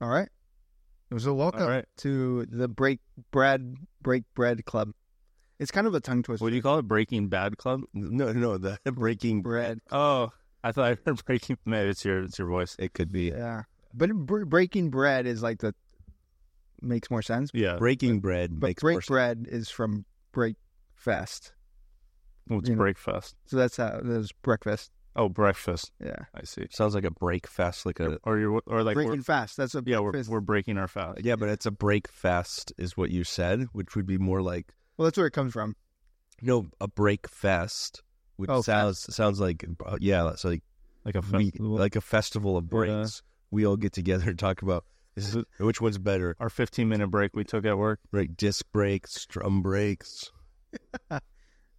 All right. It was a welcome All right. to the Break Bread Break Bread Club. It's kind of a tongue twister. What do you call it? Breaking Bad Club? No, no, the Breaking bread? Oh, I thought I heard Breaking. Maybe it's your it's your voice. It could be Yeah, but br- breaking bread is like the makes more sense. Yeah. Breaking Bread But makes break more sense. bread is from break fest, What's you know. breakfast? so that's how there's breakfast. Oh, breakfast. Yeah, I see. Sounds like a break fast, like a Or you're or like breaking we're, fast. That's a yeah, we're we're breaking our fast. yeah, but it's a break fast, is what you said, which would be more like well, that's where it comes from. no a break fest, which Oh, sounds sounds like uh, yeah, it's like Like a we, festival. like a festival of Yeah. breaks. We all get together and talk about is it, which one's better, our 15 minute break we took at work. right? Disc breaks, drum breaks.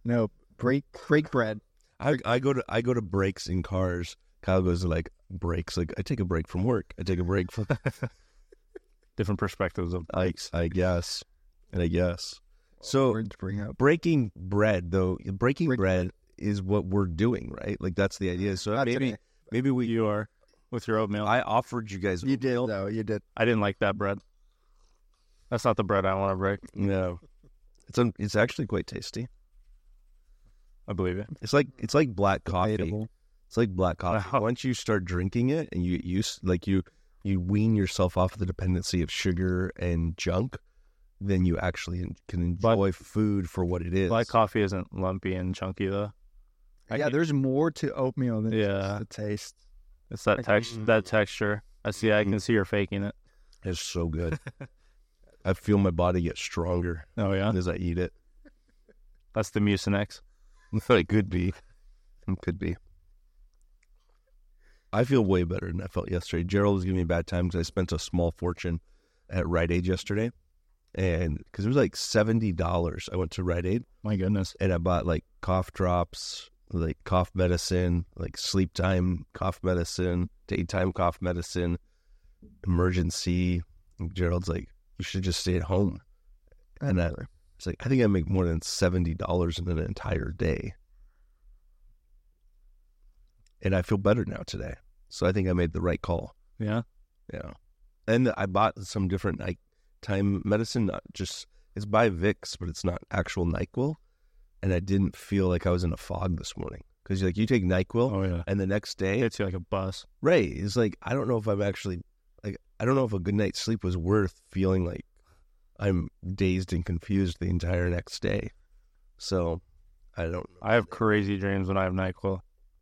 No, break break bread. I I go to I go to breaks in cars. Kyle goes to like breaks. Like I take a break from work. I take a break from Different perspectives of I I guess, and I guess. So words bring up. breaking bread though, breaking Break- bread is what we're doing, right? Like that's the idea. So Not maybe today. maybe we. you are with your oatmeal. I, I offered you guys. You did though. You did. I didn't like that bread. That's not the bread I want to break. No, it's un, it's actually quite tasty. I believe it. It's like it's like black coffee. Debatable. It's like black coffee. Wow. Once you start drinking it and you use like you you wean yourself off the dependency of sugar and junk, then you actually en- can But- enjoy food for what it is. Black coffee isn't lumpy and chunky though. I yeah, can- there's more to oatmeal than Yeah. the taste. It's that Like- text that texture. I see. I can mm-hmm. see you're faking it. It's so good. I feel my body get stronger Oh yeah, as I eat it. that's the Mucinex. It could be. It could be. I feel way better than I felt yesterday. Gerald was giving me a bad time because I spent a small fortune at Rite Aid yesterday. And because it was like $70, I went to Rite Aid My goodness. and I bought like cough drops, like cough medicine, like sleep time cough medicine, daytime cough medicine, emergency. And Gerald's like, you should just stay at home. And I, it's like, I think I make more than $70 in an entire day. And I feel better now today. So I think I made the right call. Yeah. Yeah. And I bought some different nighttime medicine, not just, it's by Vicks, but it's not actual NyQuil. And I didn't feel like I was in a fog this morning. Because you're like you take NyQuil Oh yeah. and the next day, it's like a bus. right, it's like, I don't know if I'm actually, like, I don't know if a good night's sleep was worth feeling like I'm dazed and confused the entire next day. So I don't I have crazy dreams when I have Nyquil.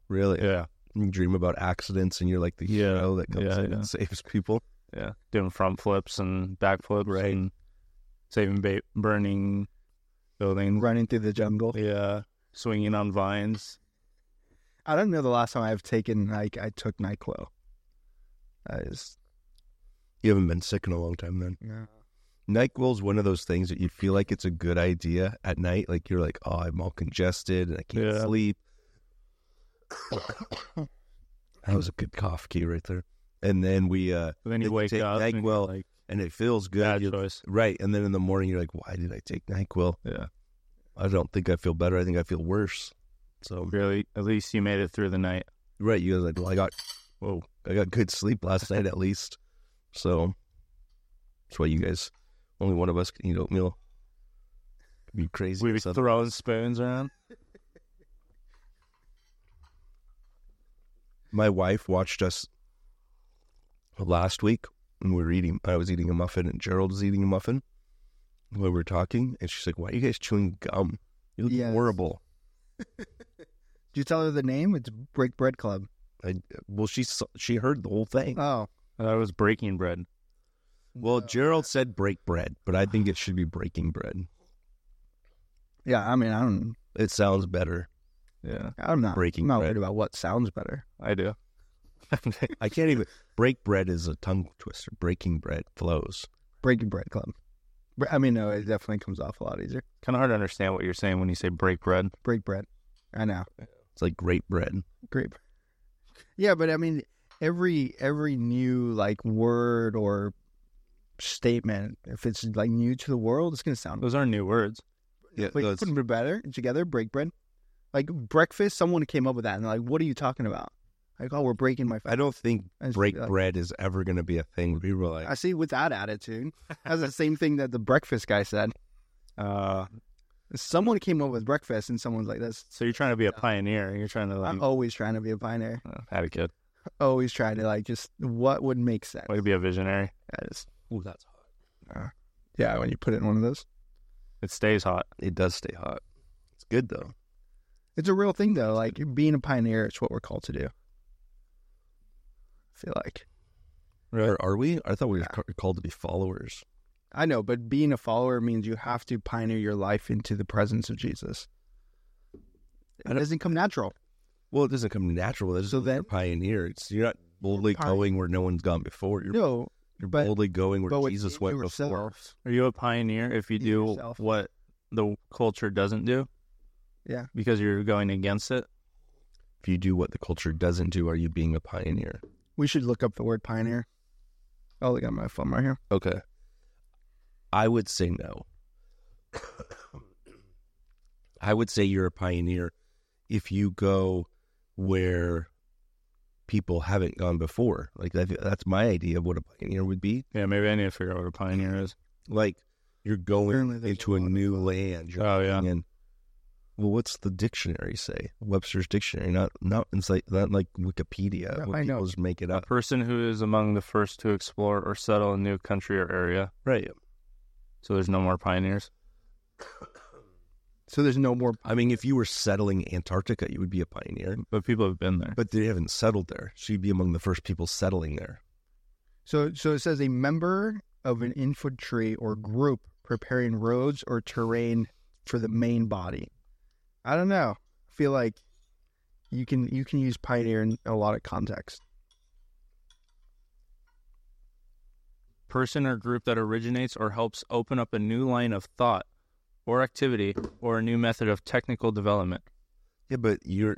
really. Yeah. You dream about accidents and you're like the Yeah. hero that comes Yeah, in yeah. and saves people. Yeah. Doing front flips and back flips. Right. And saving ba- burning buildings. running through the jungle. Yeah. Swinging on vines. I don't know the last time I've taken like I took Nyquil. I just You haven't been sick in a long time then. no. NyQuil's one of those things that you feel like it's a good idea at night. Like you're like, oh, I'm all congested and I can't Yeah. sleep. that was a good cough key right there. And then we, uh, But then you wake take up and NyQuil. like, and it feels good. bad You- choice. right. And then in the morning, you're like, why did I take NyQuil? Yeah. I don't think I feel better. I think I feel worse. So, Really, at least you made it through the night. right. You guys like, well, I got, Whoa. I got good sleep last night at least. So that's why you guys, only one of us can eat oatmeal. Be crazy. We or be something. throwing spoons around. my wife watched us last week when we were eating. I was eating a muffin and Gerald was eating a muffin when we were talking, and she's like, "Why are you guys chewing gum? You look Yes. horrible." Did you tell her the name? It's Break Bread Club. I, well, she she heard the whole thing. Oh, That was breaking bread. Well, no. Gerald said break bread, but I think it should be breaking bread. Yeah, I mean, I don't. It sounds better. Yeah, I'm not Breaking I'm not bread. worried about what sounds better. I do. I can't even break bread is a tongue twister. Breaking bread flows. Breaking Bread Club. I mean, no, it definitely comes off a lot easier. kind of hard to understand what you're saying when you say break bread. Break bread. I know. It's like great bread. Great. Yeah, but I mean, every every new like word or statement, if it's like new to the world, it's gonna sound. Those aren't new words. Yeah, Like no, it's- putting it better together, break bread. Like breakfast, someone came up with that, and they're like, "What are you talking about?" Like, oh, we're breaking my. I don't think I just break like- bread is ever going to be a thing. People are like, I see with that attitude. That's the same thing that the breakfast guy said. Uh, Someone came up with breakfast, and someone's like, "This." so you're trying to be a pioneer. You're trying to like I'm always trying to be a pioneer. uh, had a kid. Always trying to like just what would make sense. Way to be a visionary. I just- "Ooh, that's hot." Uh, yeah, when you put it in one of those, It stays hot. It does stay hot. It's good though. it's a real thing though. Like you're being a pioneer, it's what we're called to do. I feel like Or are we? I thought we were Yeah. called to be followers. I know, but being a follower means you have to pioneer your life into the presence of Jesus. It doesn't come natural. Well, it doesn't come natural. That's So then- pioneer. It's you're not boldly going where no one's gone before. You're, No, you're but- boldly going where but Jesus went before. Are you a pioneer if you Be do yourself. what the culture doesn't do? Yeah. Because you're going against it. If you do what the culture doesn't do, are you being a pioneer? We should look up the word pioneer. Oh, I got my phone right here. Okay. I would say no. I would say you're a pioneer if you go where people haven't gone before. Like that, that's my idea of what a pioneer would be. Yeah, maybe I need to figure out what a pioneer is. Like you're going into a a new land. You're Oh, yeah. going in- well, what's the dictionary say? Webster's dictionary, not not it's like not like Wikipedia. Yeah, what I know. just make it A up. person who is among the first to explore or settle a new country or area. Right. So there's no more pioneers. So there's no more. I mean, if you were settling Antarctica, you would be a pioneer. But people have been there. But they haven't settled there. So you'd be among the first people settling there. So so it says a member of an infantry or group preparing roads or terrain for the main body. I don't know. I feel like you can you can use pioneer in a lot of contexts. person or group that originates or helps open up a new line of thought or activity or a new method of technical development. Yeah, but you're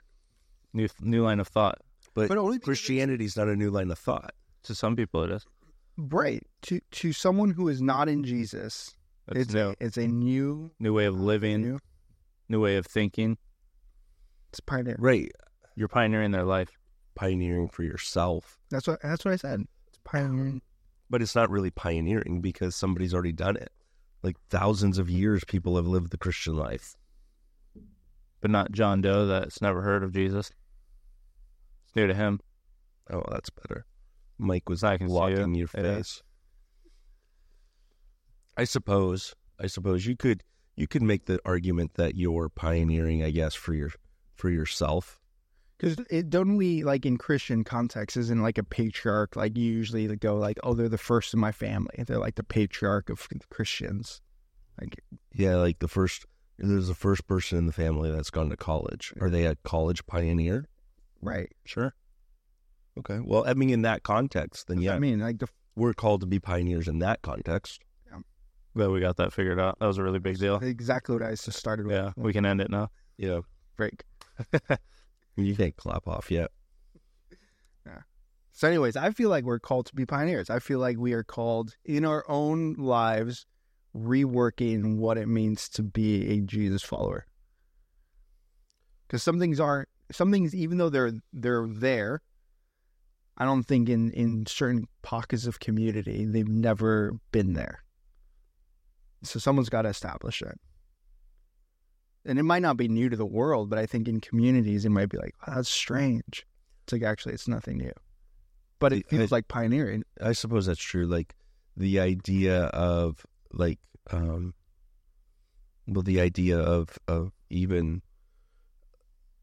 New new line of thought. but, But only because Christianity's not a new line of thought. To some people, it is. Right. To to someone who is not in Jesus, That's it's new. a, it's a new New way of living, new new way of thinking. it's pioneer. Right. You're pioneering their life. Pioneering for yourself. That's what that's what I said. It's pioneering. But it's not really pioneering because somebody's already done it. Like thousands of years people have lived the Christian life. But not John Doe that's never heard of Jesus. It's new to him. Oh, that's better. Mike was I can blocking it. your It is. face. I suppose I suppose you could you could make the argument that you're pioneering, I guess, for your for yourself. Because it don't we like in Christian context isn't like a patriarch like you usually they go like oh they're the first in my family they're like the patriarch of Christians like Yeah, like the first there's the first person in the family that's gone to college. Are they a college pioneer? right Sure. Okay. Well, I mean in that context, then yeah, I mean like the we're called to be pioneers in that context. Yeah. Glad we got that figured out. That was a really big deal. exactly what I just started with Yeah, we can end it now. Yeah. break You can't clap off yet. Yeah. so anyways I feel like we're called to be pioneers I feel like we are called in our own lives reworking what it means to be a Jesus follower because some things aren't some things even though they're they're there I don't think in in certain pockets of community they've never been there so someone's got to establish it and it might not be new to the world but I think in communities it might be like oh, that's strange it's like actually it's nothing new but it feels like pioneering I suppose that's true. Like the idea of like um well the idea of of even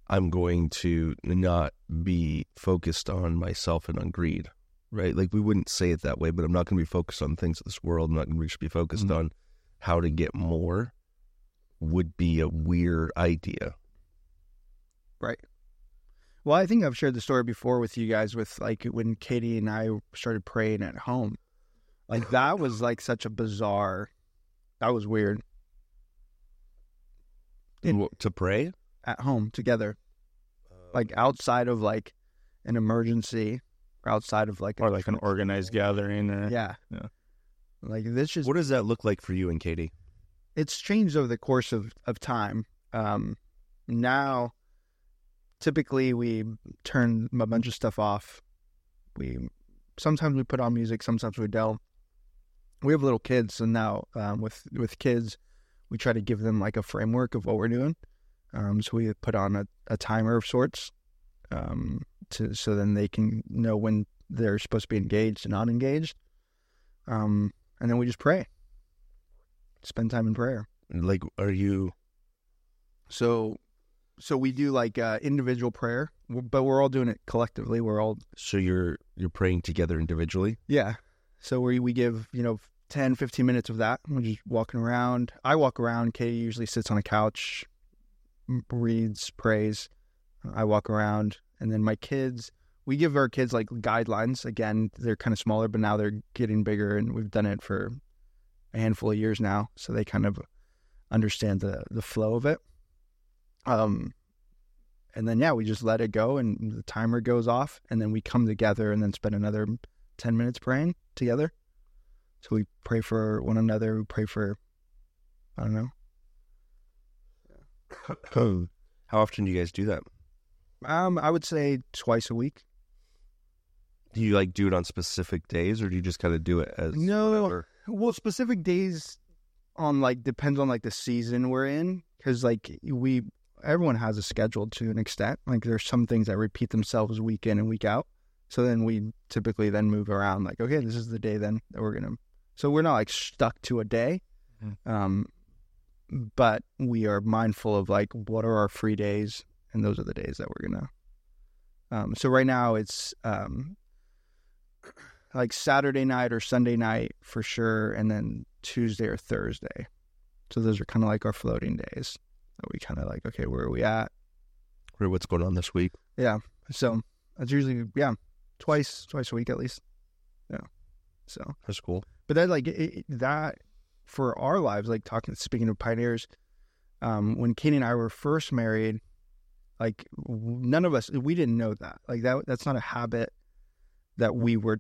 I'm going to not be focused on myself and on greed. Right? Like we wouldn't say it that way, but I'm not gonna be focused on things of this world. I'm not gonna be focused Mhm. on how to get more would be a weird idea. Right. Well, I think I've shared the story before with you guys with like when Katie and I started praying at home. Like that was like such a bizarre that was weird. It- Wh- to pray? At home together. Like outside of like an emergency or outside of like a Or like an organized gathering. Or, Yeah. Yeah. Like this just what does that look like for you and Katie? It's changed over the course of, of time. Um, now typically we turn a bunch of stuff off. We sometimes we put on music, sometimes we don't. We have little kids, so now um, with with kids, we try to give them like a framework of what we're doing. Um, so we put on a, a timer of sorts, um, to so then they can know when they're supposed to be engaged and not engaged. Um, and then we just pray, spend time in prayer. Like, are you? So, so we do like uh, individual prayer, but we're all doing it collectively. We're all So you're you're praying together individually? yeah. So we we give you know 10, 15 minutes of that. We're just walking around. I walk around. Katie usually sits on a couch, reads, prays. I walk around, and then my kids. We give our kids like guidelines. Again, they're kind of smaller, but now they're getting bigger, and we've done it for a handful of years now, so they kind of understand the the flow of it. Um, and then yeah, we just let it go, and the timer goes off, and then we come together, and then spend another ten minutes praying together. So we pray for one another. We pray for, I don't know. How often do you guys do that? Um, I would say twice a week. Do you like do it on specific days, or do you just kind of do it as No. whatever? Well, specific days on like depends on like the season we're in because like we everyone has a schedule to an extent. Like there's some things that repeat themselves week in and week out. So then we typically then move around like okay, this is the day then that we're gonna. So we're not like stuck to a day, Mhm. um, but we are mindful of like what are our free days, and those are the days that we're gonna. Um, so right now it's um, like Saturday night or Sunday night for sure, and then Tuesday or Thursday. So those are kind of like our floating days. That we kind of like, okay, where are we at? Or what's going on this week? Yeah. So that's usually yeah, twice twice a week at least. Yeah. So, That's cool. but that like it- that for our lives, like talking speaking of pioneers, um, when Katie and I were first married, like none of us we didn't know that like that that's not a habit that we were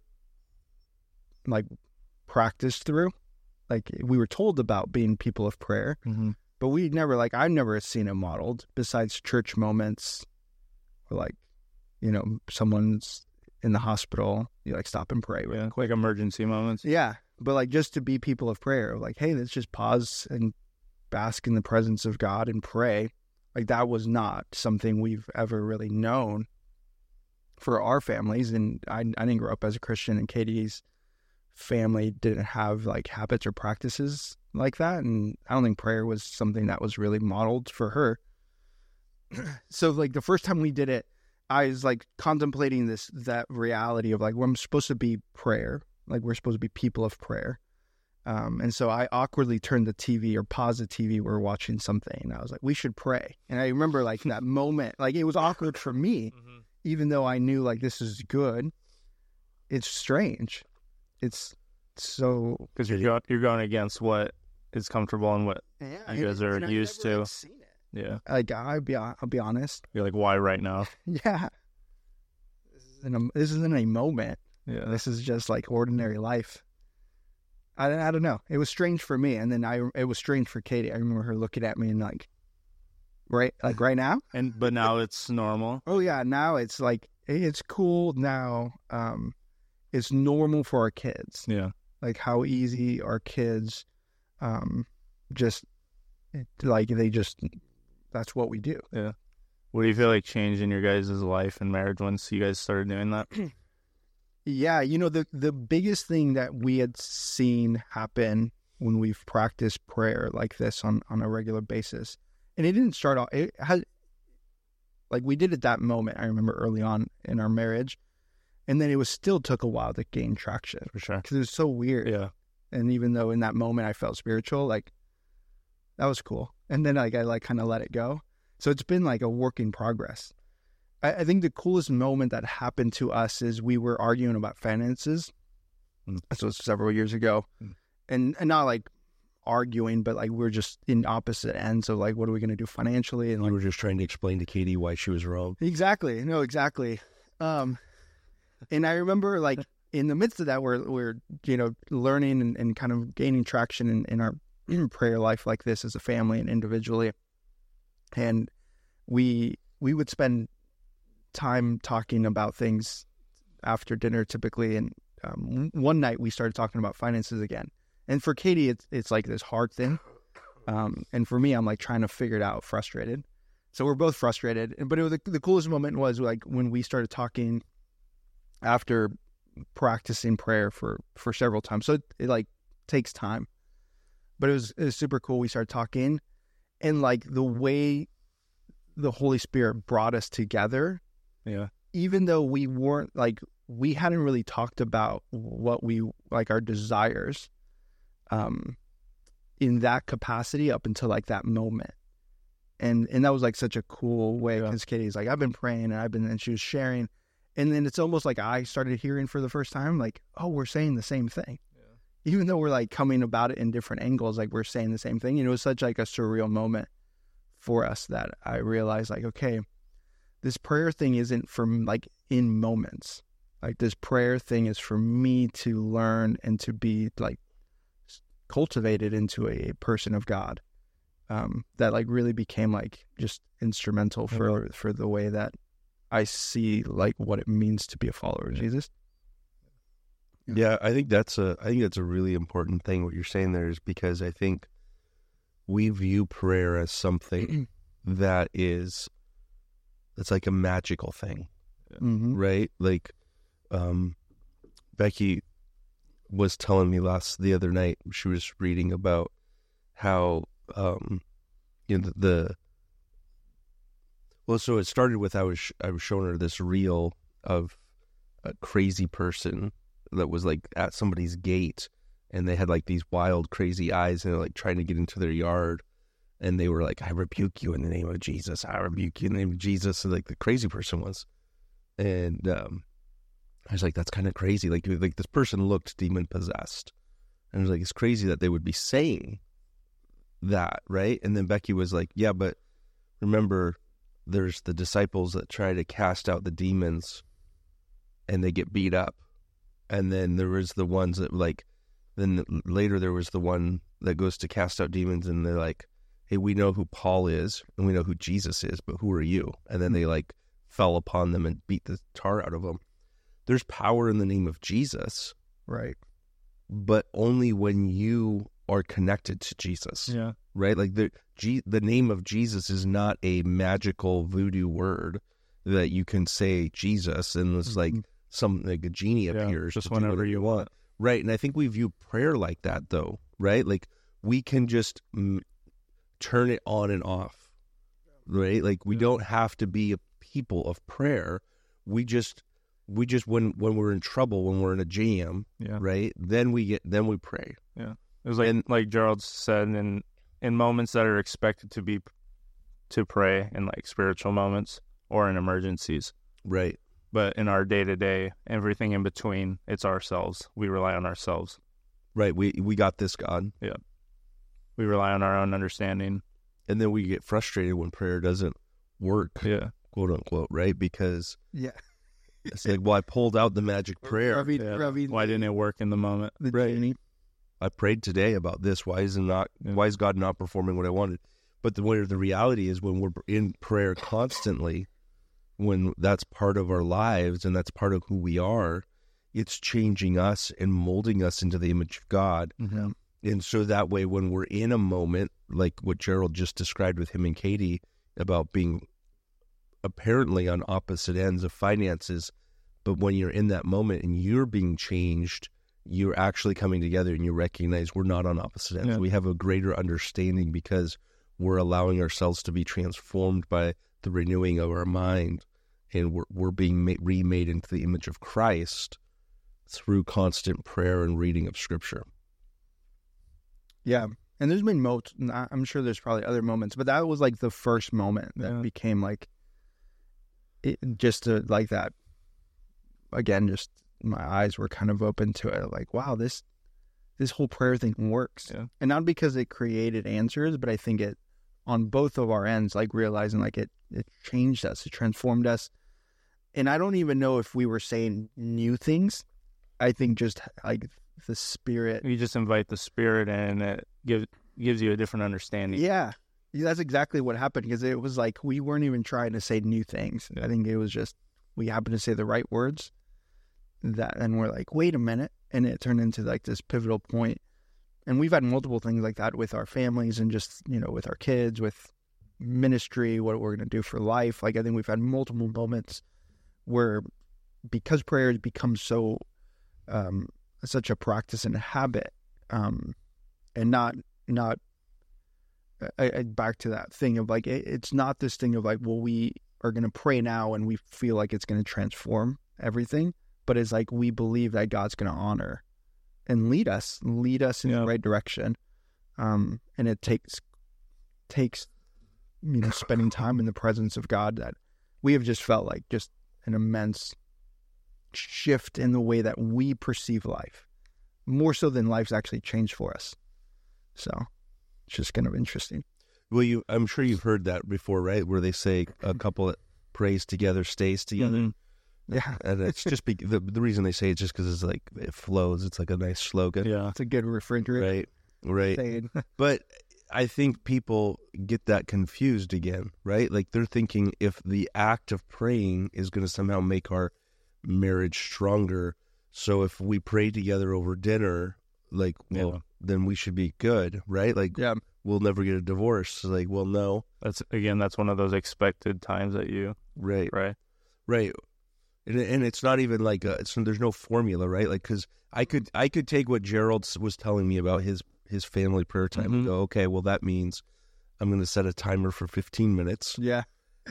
like practiced through. Like we were told about being people of prayer, Mm-hmm. but we never like I've never seen it modeled besides church moments or like you know someone's in the hospital you like stop and pray really Yeah, like emergency moments. yeah but like just to be people of prayer like hey let's just pause and bask in the presence of God and pray like that was not something we've ever really known for our families and I, I didn't grow up as a Christian and Katie's family didn't have like habits or practices like that and I don't think prayer was something that was really modeled for her so like the first time we did it I was like contemplating this that reality of like we're supposed to be prayer like we're supposed to be people of prayer um, and so I awkwardly turned the TV or paused the TV. We are watching something. And I was like, we should pray. And I remember like that moment, like it was awkward for me, Mm-hmm. even though I knew like this is good. It's strange. It's so Because you're go- you're going against what is comfortable and what yeah, You guys are and used to. like, yeah. Like I'll be I'll be honest. You're like why right now? Yeah, this isn't a, this isn't a moment. Yeah. This is just like ordinary life. I, I don't know. It was strange for me, and then I it was strange for Katie. I remember her looking at me and like, right, like right now. And but now it's normal. Oh yeah, now it's like it's cool now. Um, it's normal for our kids. Yeah. Like how easy our kids, um, just like they just that's what we do. Yeah. What do you feel like changed in your guys' life and marriage once you guys started doing that? Yeah, you know the the biggest thing that we had seen happen when we've practiced prayer like this on on a regular basis, and it didn't start off. It had like we did at that moment. I remember early on in our marriage, and then it was still took a while to gain traction For sure. because it was so weird. Yeah. And even though in that moment I felt spiritual, like that was cool. And then like I like kind of let it go. So it's been like a work in progress. I, I think the coolest moment that happened to us is we were arguing about finances. Mm. This was several years ago, Mm. and and not like arguing, but like we're just in opposite ends of like what are we going to do financially and like were just trying to explain to Katie why she was wrong. Exactly. No, exactly. Um, and I remember like in the midst of that, we're, we're, you know, learning and, and kind of gaining traction in, in our prayer life like this as a family and individually. And we, we would spend time talking about things after dinner typically, and um, one night we started talking about finances again. And for Katie, it's it's like this hard thing, um, and for me, I'm like trying to figure it out, frustrated. So we're both frustrated. But it was the, the coolest moment was like when we started talking after practicing prayer for for several times. So it, it like takes time, but it was it was super cool. We started talking, and like the way the Holy Spirit brought us together, Yeah. even though we weren't like we hadn't really talked about what we like our desires, um, in that capacity up until like that moment. And and that was like such a cool way Yeah. because Katie's like I've been praying and I've been and she was sharing, and then it's almost like I started hearing for the first time like oh we're saying the same thing, even though we're like coming about it in different angles like we're saying the same thing. And it was such like a surreal moment for us that I realized like okay, this prayer thing isn't for like in moments. Like this prayer thing is for me to learn and to be like cultivated into a person of God. Um, that like really became like just instrumental for for the way that I see like what it means to be a follower of Jesus. Yeah, I think that's a I think that's a really important thing what you're saying there is because I think we view prayer as something that is it's like a magical thing, Mm-hmm. right? Like um Becky was telling me last the other night she was reading about how um you know the, the well so it started with I was I was showing her this reel of a crazy person that was like at somebody's gate and they had like these wild crazy eyes and they're like trying to get into their yard and they were like I rebuke you in the name of Jesus. I rebuke you in the name of Jesus and like the crazy person was. And um I was like that's kind of crazy. Like like this person looked demon possessed and I was like it's crazy that they would be saying that right? And then Becky was like yeah but remember there's the disciples that try to cast out the demons and they get beat up. And then there was the ones that like then later there was the one that goes to cast out demons and they're like hey we know who paul is and we know who jesus is but who are you? And then they hmm. like fell upon them and beat the tar out of them. There's power in the name of jesus. Right. but only when you are connected to jesus. Yeah. Right? Like the G, the name of Jesus is not a magical voodoo word that you can say Jesus and it's like Mhm. some like a genie Yeah, appears just whenever whatever you want. right? And I think we view prayer like that though, right? Like we can just mm, turn it on and off, right? Like we Yeah. don't have to be a people of prayer. We just we just when when we're in trouble, when we're in a jam, Yeah. right? Then we get then we pray. Yeah. It was like And- like Gerald said, in in moments that are expected to be to pray in like spiritual moments or in emergencies. Right. But in our day to day, everything in between, it's ourselves. We rely on ourselves. Right. We we got this God. Yeah. We rely on our own understanding. and then we get frustrated when prayer doesn't work, Yeah. quote unquote, right? Because Yeah. it's like, well, I pulled out the magic prayer. Ravi, Yeah. Ravi, Why didn't it work in the moment? the Right. genie. I prayed today about this. Why is it not? Yeah. Why is God not performing what I wanted? But the where the reality is, when we're in prayer constantly, when that's part of our lives and that's part of who we are, it's changing us and molding us into the image of God. Yeah. And so that way, when we're in a moment like what Gerald just described with him and Katie about being apparently on opposite ends of finances, but when you're in that moment and you're being changed, you're actually coming together and you recognize we're not on opposite ends. Yeah. We have a greater understanding because we're allowing ourselves to be transformed by the renewing of our mind and we're, we're being ma- remade into the image of Christ through constant prayer and reading of scripture. Yeah. And there's been moments, I'm sure there's probably other moments, but that was like the first moment that Yeah. became like, it, just to, like that. Again, just my eyes were kind of open to it. Like, wow, this, this whole prayer thing works. Yeah. And not because it created answers, but I think it, on both of our ends, like realizing like it, it changed us, it transformed us. And I don't even know if we were saying new things. I think just like the spirit You just invite the spirit in and it gives gives you a different understanding. Yeah. That's exactly what happened because it was like we weren't even trying to say new things. Yeah. I think it was just we happen to say the right words that and we're like wait a minute and it turned into like this pivotal point. And we've had multiple things like that with our families and just you know with our kids with ministry what we're going to do for life. Like i think we've had multiple moments where because prayer has become so um such a practice and a habit um and not not I, I, back to that thing of like it, it's not this thing of like well we are going to pray now and we feel like it's going to transform everything but it's like we believe that god's going to honor and lead us lead us in Yeah. the right direction um and it takes takes you know spending time in the presence of god that we have just felt like just an immense shift in the way that we perceive life more so than life's actually changed for us so it's just kind of interesting Well, you, I'm sure you've heard that before, right? Where they say a couple that prays together stays together, Mhm. Yeah and it's just be, the the reason they say it's just because it's like it flows. It's like a nice slogan, Yeah. it's a good refrigerator right? Right. saying. But I think people get that confused again, right? Like they're thinking if the act of praying is going to somehow make our marriage stronger. So if we pray together over dinner, like, well, Yeah. then we should be good, right? Like yeah we'll never get a divorce. Like, well, no, That's again. That's one of those expected times that you right, right, right. And, and it's not even like a, it's there's no formula, right? Like, because I could I could take what Gerald was telling me about his his family prayer time and Mhm. go, okay, well that means I'm going to set a timer for 15 minutes yeah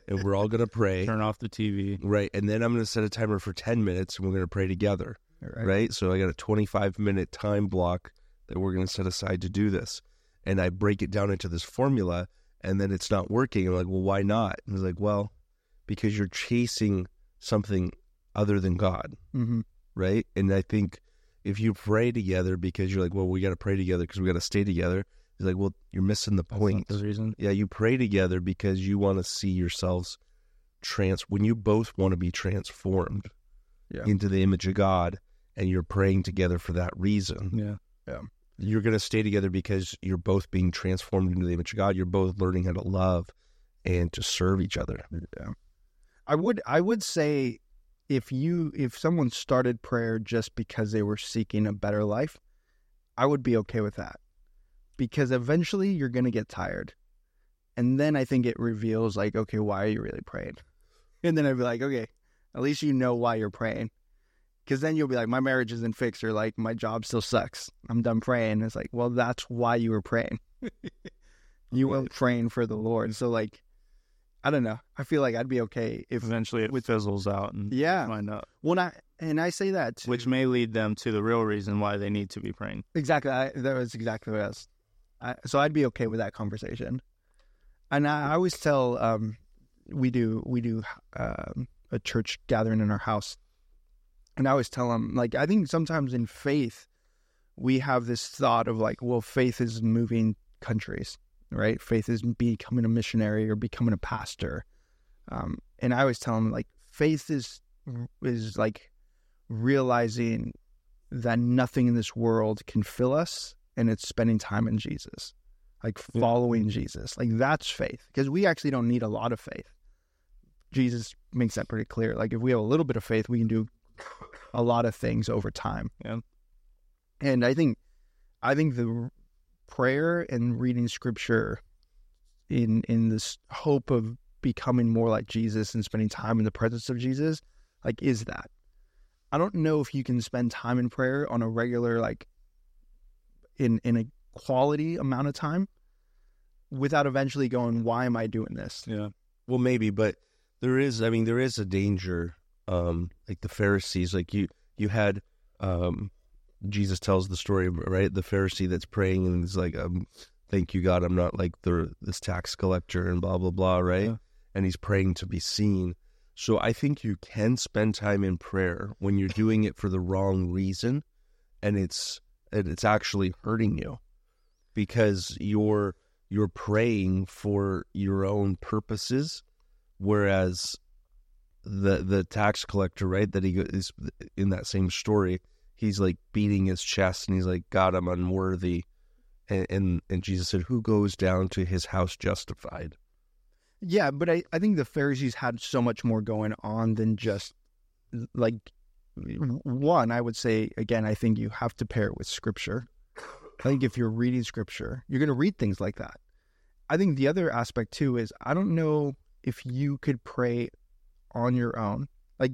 and we're all going to pray, Turn off the TV. right? And then I'm going to set a timer for 10 minutes and we're going to pray together, right, right? So I got a 25 minute time block that we're going to set aside to do this. And I break it down into this formula and then it's not working. I'm like, well, why not? And it's like, well, because you're chasing something other than God, hmm right? And I think if you pray together because you're like, well, we got to pray together because we got to stay together, it's like, well, you're missing the point. the reason. Yeah, you pray together because you want to see yourselves trans when you both want to be transformed Yeah. into the image of God and you're praying together for that reason. Yeah. You're going to stay together because you're both being transformed into the image of God. You're both learning how to love and to serve each other. Yeah. I would I would say if you if someone started prayer just because they were seeking a better life, I would be okay with that. Because eventually you're going to get tired. And then I think it reveals like okay, why are you really praying? And then I'd be like, okay, at least you know why you're praying. Cuz then you'll be like my marriage isn't fixed or like my job still sucks. I'm done praying. It's like, well, that's why you were praying. you were praying for the Lord. So like I don't know. I feel like I'd be okay if Eventually, it With- fizzles out and yeah. find out, Well, I and I say that too. which may lead them to the real reason why they need to be praying. exactly I, that was exactly what I was. I, so I'd be okay with that conversation. And I, I always tell um, we do we do um, a church gathering in our house, and I always tell them like I think sometimes in faith we have this thought of like well faith is moving countries right? Faith is becoming a missionary or becoming a pastor. Um, and I always tell them like faith is is like realizing that nothing in this world can fill us and it's spending time in Jesus like Yeah. following Jesus. Like that's faith because we actually don't need a lot of faith. Jesus makes that pretty clear. Like if we have a little bit of faith we can do a lot of things over time. Yeah. and I think I think the prayer and reading scripture in in this hope of becoming more like Jesus and spending time in the presence of Jesus like is that I don't know if you can spend time in prayer on a regular like in in a quality amount of time without eventually going why am I doing this Yeah. Well, maybe, but there is. I mean, there is a danger. Um, like the Pharisees, like you, you had. Um, Jesus tells the story, right? The Pharisee that's praying and he's like, um, "Thank you, God, I'm not like the this tax collector and blah blah blah," right? Yeah. And he's praying to be seen. So I think you can spend time in prayer when you're doing it for the wrong reason, and it's and it's actually hurting you because you're you're praying for your own purposes, whereas the the tax collector, right, that he is in that same story, he's like beating his chest and he's like, "God, I'm unworthy," and and, and Jesus said, "Who goes down to his house justified?" Yeah, but I, I think the Pharisees had so much more going on than just like one, I would say again, I think you have to pair it with scripture. I think if you're reading scripture, you're going to read things like that. I think the other aspect too is I don't know if you could pray on your own. Like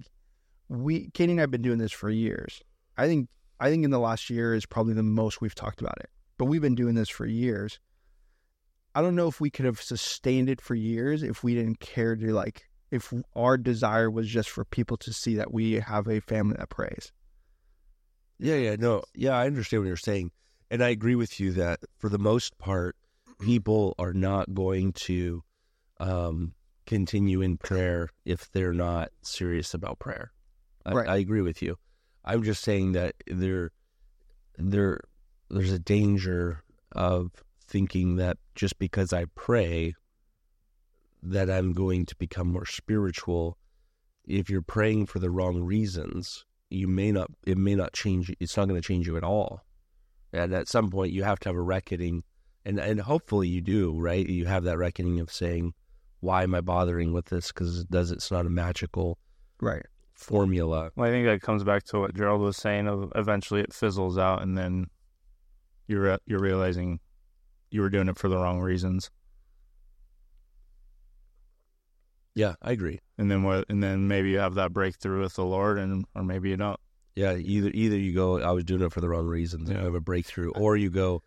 we, Katie and I have been doing this for years. I think I think in the last year is probably the most we've talked about it. But we've been doing this for years. I don't know if we could have sustained it for years if we didn't care to like if our desire was just for people to see that we have a family that prays. Yeah, yeah, no, yeah, I understand what you're saying, and I agree with you that for the most part, people are not going to um, continue in prayer if they're not serious about prayer. I, Right. I agree with you. I'm just saying that there, there, there's a danger of thinking that just because I pray, that I'm going to become more spiritual. If you're praying for the wrong reasons, you may not. It may not change. It's not going to change you at all. And at some point, you have to have a reckoning, and and hopefully you do. Right? You have that reckoning of saying, "Why am I bothering with this? Because it does. It's not a magical Right. Formula." Well, I think that comes back to what Gerald was saying. Of eventually, it fizzles out, and then you're you're realizing you were doing it for the wrong reasons. Yeah, I agree. And then what? And then maybe you have that breakthrough with the Lord, and or maybe you don't. Yeah, either either you go, I was doing it for the wrong reasons, and Yeah. you have a breakthrough, or you go,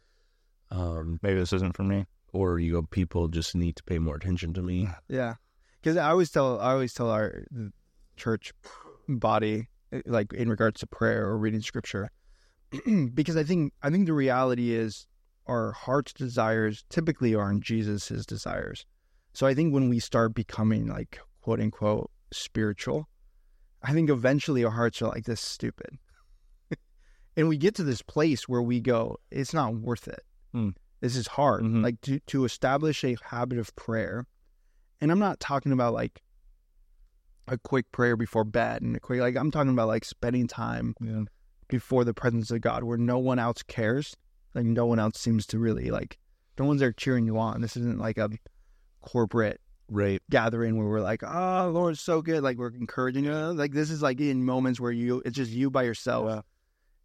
um, Maybe this isn't for me. or you go, people just need to pay more attention to me. Yeah. Because I always tell I always tell our church body eh, like in regards to prayer or reading scripture because I think I think the reality is our heart's desires typically aren't Jesus's desires. So I think when we start becoming like quote unquote spiritual, I think eventually our hearts are like this stupid. and we get to this place where we go, it's not worth it. Hmm. This is hard. Mhm. Like to to establish a habit of prayer. And I'm not talking about like a quick prayer before bed and a quick like I'm talking about like spending time Yeah. before the presence of God where no one else cares. Like no one else seems to really like no one's there cheering you on. This isn't like a corporate Right. gathering where we're like, ah, oh Lord's so good. Like we're encouraging you. Like this is like in moments where you it's just you by yourself Yeah.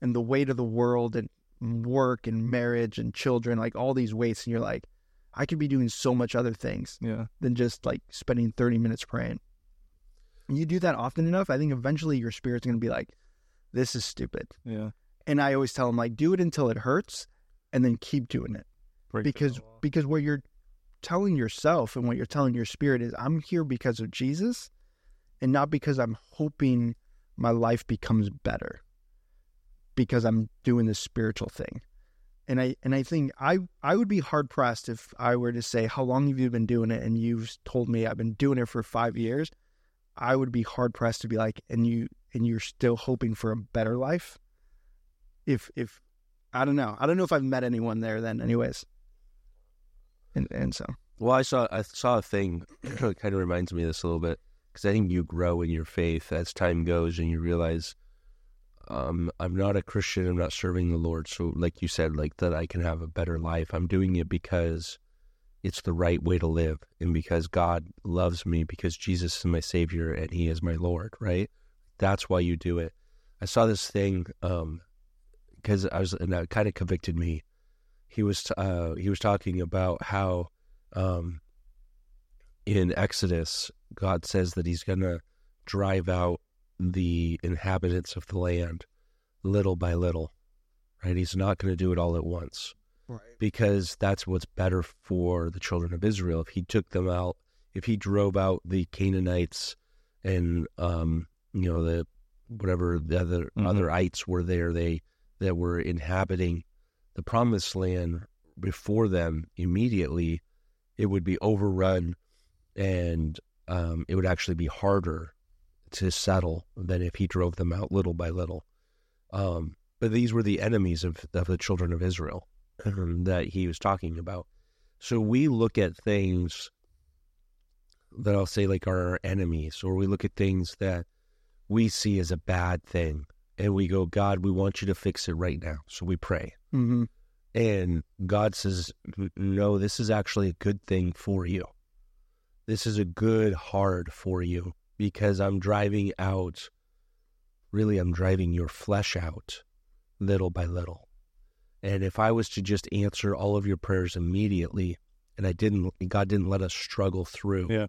and the weight of the world and work and marriage and children, like all these weights, and you're like, I could be doing so much other things Yeah. than just like spending 30 minutes praying. You do that often enough, I think eventually your spirit's going to be like, this is stupid. Yeah. And I always tell them like, do it until it hurts, and then keep doing it Break because because what you're telling yourself and what you're telling your spirit is, I'm here because of Jesus, and not because I'm hoping my life becomes better. Because I'm doing this spiritual thing. And I and I think I I would be hard pressed if I were to say how long have you been doing it and you've told me I've been doing it for 5 years I would be hard pressed to be like and you and you're still hoping for a better life if if I don't know I don't know if I've met anyone there then anyways and and so Well, I saw I saw a thing. it kind of reminds me of this a little bit because I think you grow in your faith as time goes, and you realize, um, I'm not a Christian. I'm not serving the Lord. So, like you said, like that, I can have a better life. I'm doing it because it's the right way to live, and because God loves me, because Jesus is my Savior and He is my Lord. Right? That's why you do it. I saw this thing um, because I was, and that kind of convicted me. He was uh, he was talking about how um, in Exodus, God says that He's going to drive out the inhabitants of the land little by little. Right? He's not going to do it all at once because that's what's better for the children of Israel. If He took them out, if He drove out the Canaanites and um, you know the whatever the other Mhm. other ites were there, they that were inhabiting the promised land before them immediately, it would be overrun and um, it would actually be harder to settle than if he drove them out little by little. Um, but these were the enemies of, of the children of Israel that he was talking about. So we look at things that I'll say like are our enemies, or we look at things that we see as a bad thing, and we go, God, we want you to fix it right now. So we pray. mm-hmm. And God says, No, this is actually a good thing for you. This is a good hard for you because I'm driving out really I'm driving your flesh out little by little. And if I was to just answer all of your prayers immediately and I didn't God didn't let us struggle through. Yeah.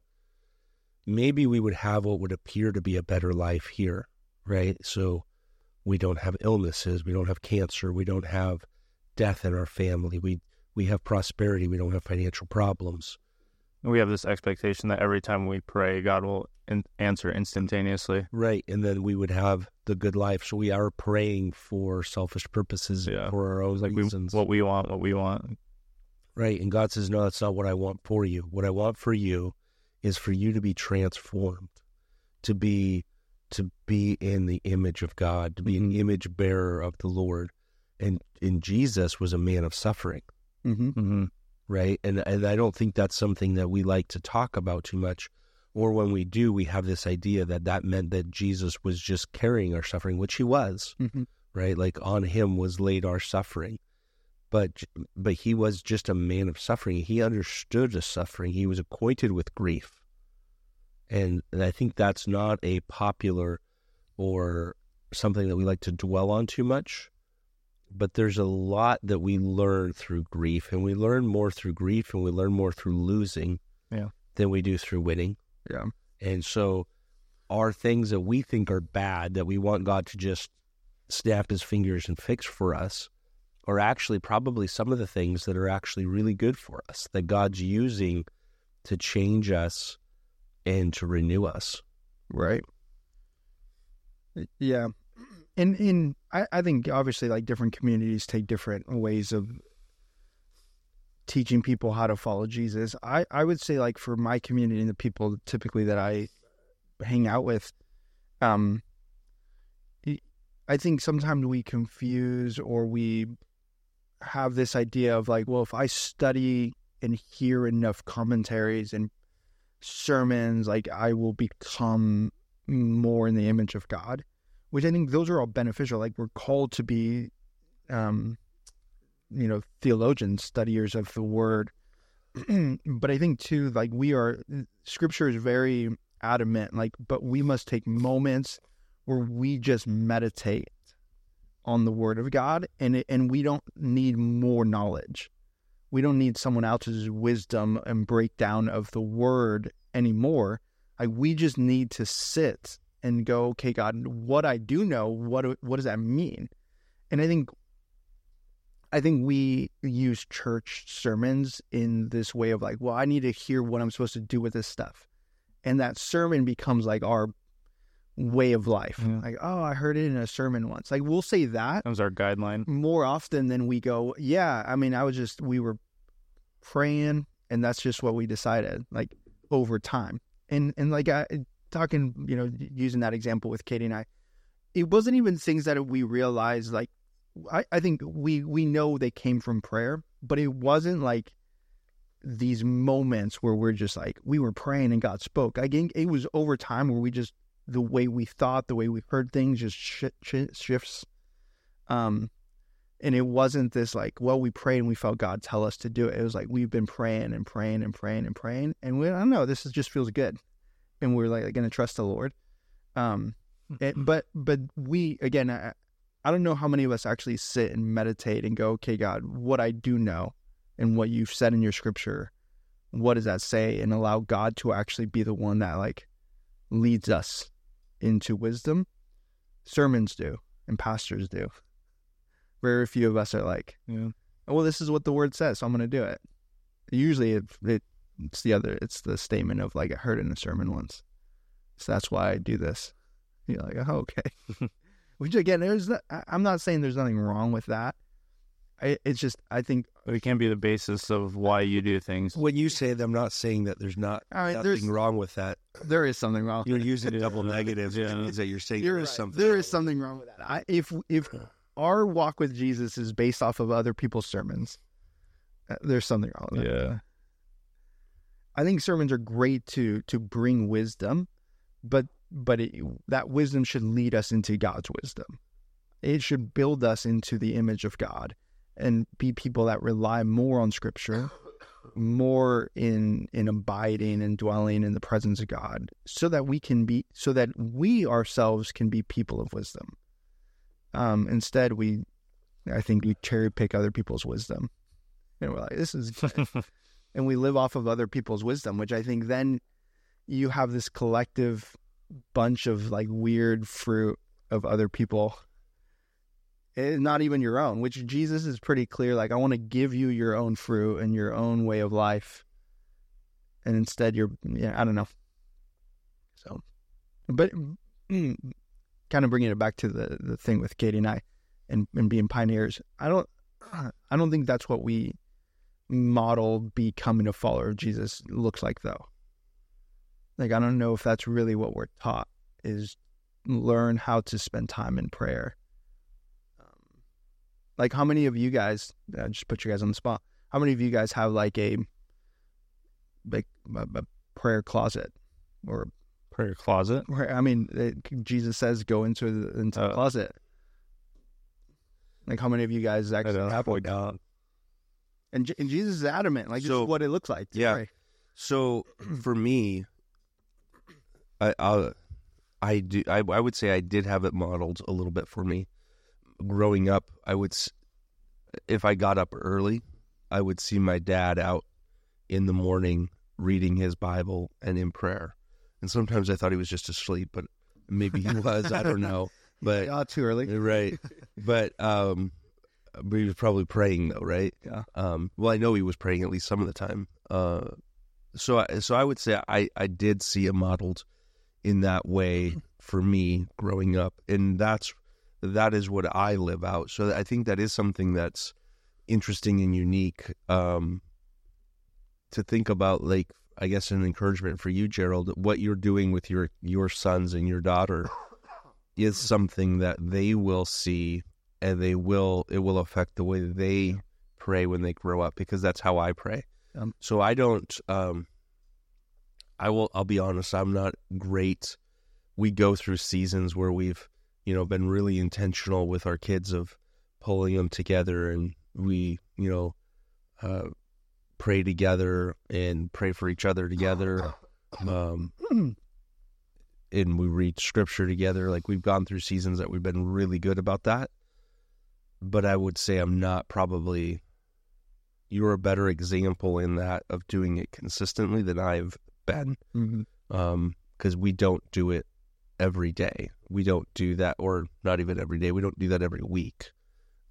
Maybe we would have what would appear to be a better life here, right? So we don't have illnesses, we don't have cancer, we don't have death in our family. We we have prosperity, we don't have financial problems. We have this expectation that every time we pray, God will in- answer instantaneously. Right. And then we would have the good life. So we are praying for selfish purposes, Yeah. for our own Like we, reasons. what we want, what we want. right. And God says, no, that's not what I want for you. What I want for you is for you to be transformed, to be to be in the image of God, to be an Mhm. image bearer of the Lord. And and Jesus was a man of suffering. Mm-hmm. Mm-hmm. Right? And and I don't think that's something that we like to talk about too much. Or when we do, we have this idea that that meant that Jesus was just carrying our suffering, which he was, Mm-hmm. right? Like on him was laid our suffering. But but he was just a man of suffering. He understood the suffering. He was acquainted with grief. And, and I think that's not a popular or something that we like to dwell on too much but there's a lot that we learn through grief, and we learn more through grief, and we learn more through losing, Yeah. than we do through winning. Yeah. And so, our things that we think are bad that we want God to just snap His fingers and fix for us, are actually probably some of the things that are actually really good for us that God's using to change us and to renew us. Right. Yeah. And in I, I think obviously like different communities take different ways of teaching people how to follow Jesus. I, I would say like for my community and the people typically that I hang out with, um I think sometimes we confuse or we have this idea of like, well, if I study and hear enough commentaries and sermons, like I will become more in the image of God, which I think those are all beneficial. Like we're called to be, um, you know, theologians, studiers of the word. but I think too, like we are, scripture is very adamant, like, but we must take moments where we just meditate on the word of God and and we don't need more knowledge. We don't need someone else's wisdom and breakdown of the word anymore. Like we just need to sit and go, okay, God, what I do know, what what does that mean? And I think I think we use church sermons in this way of like, well, I need to hear what I'm supposed to do with this stuff. And that sermon becomes like our way of life. Yeah. Like, oh, I heard it in a sermon once. Like we'll say that That was our guideline. more often than we go, yeah, I mean, I was just, we were praying and that's just what we decided, like over time. And, and like, I, talking, you know, using that example with Katie and I, it wasn't even things that we realized, like, I, I think we, we know they came from prayer, but it wasn't like these moments where we're just like, we were praying and God spoke. I think it was over time where we just, the way we thought, the way we heard things just sh- sh- shifts. Um, and it wasn't this like, well, we prayed and we felt God tell us to do it. It was like we've been praying and praying and praying and praying, and we I don't know, this is, just feels good, and we're like going to trust the Lord. Um, it, but but we again, I, I don't know how many of us actually sit and meditate and go, okay, God, what I do know, and what you've said in your Scripture, what does that say, and allow God to actually be the one that like leads us into wisdom. Sermons do, and pastors do. Very few of us are like, Yeah. oh, well, this is what the word says, so I'm going to do it. Usually, it, it it's the other, it's the statement of like I heard in a sermon once, so that's why I do this. You're like, oh, okay. Which again, there's, not, I- I'm not saying there's nothing wrong with that. I, it's just I think But it can't be the basis of why you do things. When you say that, I'm not saying that there's not I mean, nothing there's wrong with that. there is something wrong. You're using Yeah. double negatives. Yeah. Yeah. that you're saying There there is is something. There wrong is with something wrong with that. I, if if our walk with Jesus is based off of other people's sermons, uh, there's something wrong with it. Yeah. I think sermons are great to to bring wisdom, but but it, that wisdom should lead us into God's wisdom. It should build us into the image of God and be people that rely more on Scripture more in in abiding and dwelling in the presence of God so that we can be so that we ourselves can be people of wisdom. Um instead we I think we cherry pick other people's wisdom. And we're like, this is. and we live off of other people's wisdom, which I think then you have this collective bunch of like weird fruit of other people. It's not even your own, which Jesus is pretty clear. Like, I want to give you your own fruit and your own way of life. And instead, you're, yeah, I don't know. So, but kind of bringing it back to the, the thing with Katie and I and, and being pioneers, I don't, I don't think that's what we model becoming a follower of Jesus looks like, though. Like, I don't know if that's really what we're taught is learn how to spend time in prayer. Um, like, how many of you guys, uh, just put you guys on the spot, how many of you guys have like a, like a, a prayer closet or prayer closet? Where, I mean, it, Jesus says go into the, into the Uh, closet. Like, how many of you guys actually have one? down. And, Je- and Jesus is adamant, like, this So, is what it looks like. yeah. pray. So for me, I I, I do I, I would say I did have it modeled a little bit for me. Growing up, I would if I got up early, I would see my dad out in the morning reading his Bible and in prayer. And sometimes I thought he was just asleep, but maybe he was. I don't know. But too early. right, but um, but he was probably praying though, right? Yeah. Um, well, I know he was praying at least some of the time. Uh, so I, so I would say I I did see it modeled in that way for me growing up, and that's that is what I live out. So I think that is something that's interesting and unique. Um, to think about, like I guess, an encouragement for you, Gerald, what you're doing with your your sons and your daughter is something that they will see and they will it will affect the way they pray when they grow up because that's how I pray. Um, so I don't um I will I'll be honest, I'm not great. We go through seasons where we've, you know, been really intentional with our kids of pulling them together and we, you know, uh pray together and pray for each other together. Um and we read scripture together. Like we've gone through seasons that we've been really good about that. But I would say I'm not probably you're a better example in that of doing it consistently than I've been. Mhm. Um, because we don't do it every day. We don't do that or not even every day. We don't do that every week.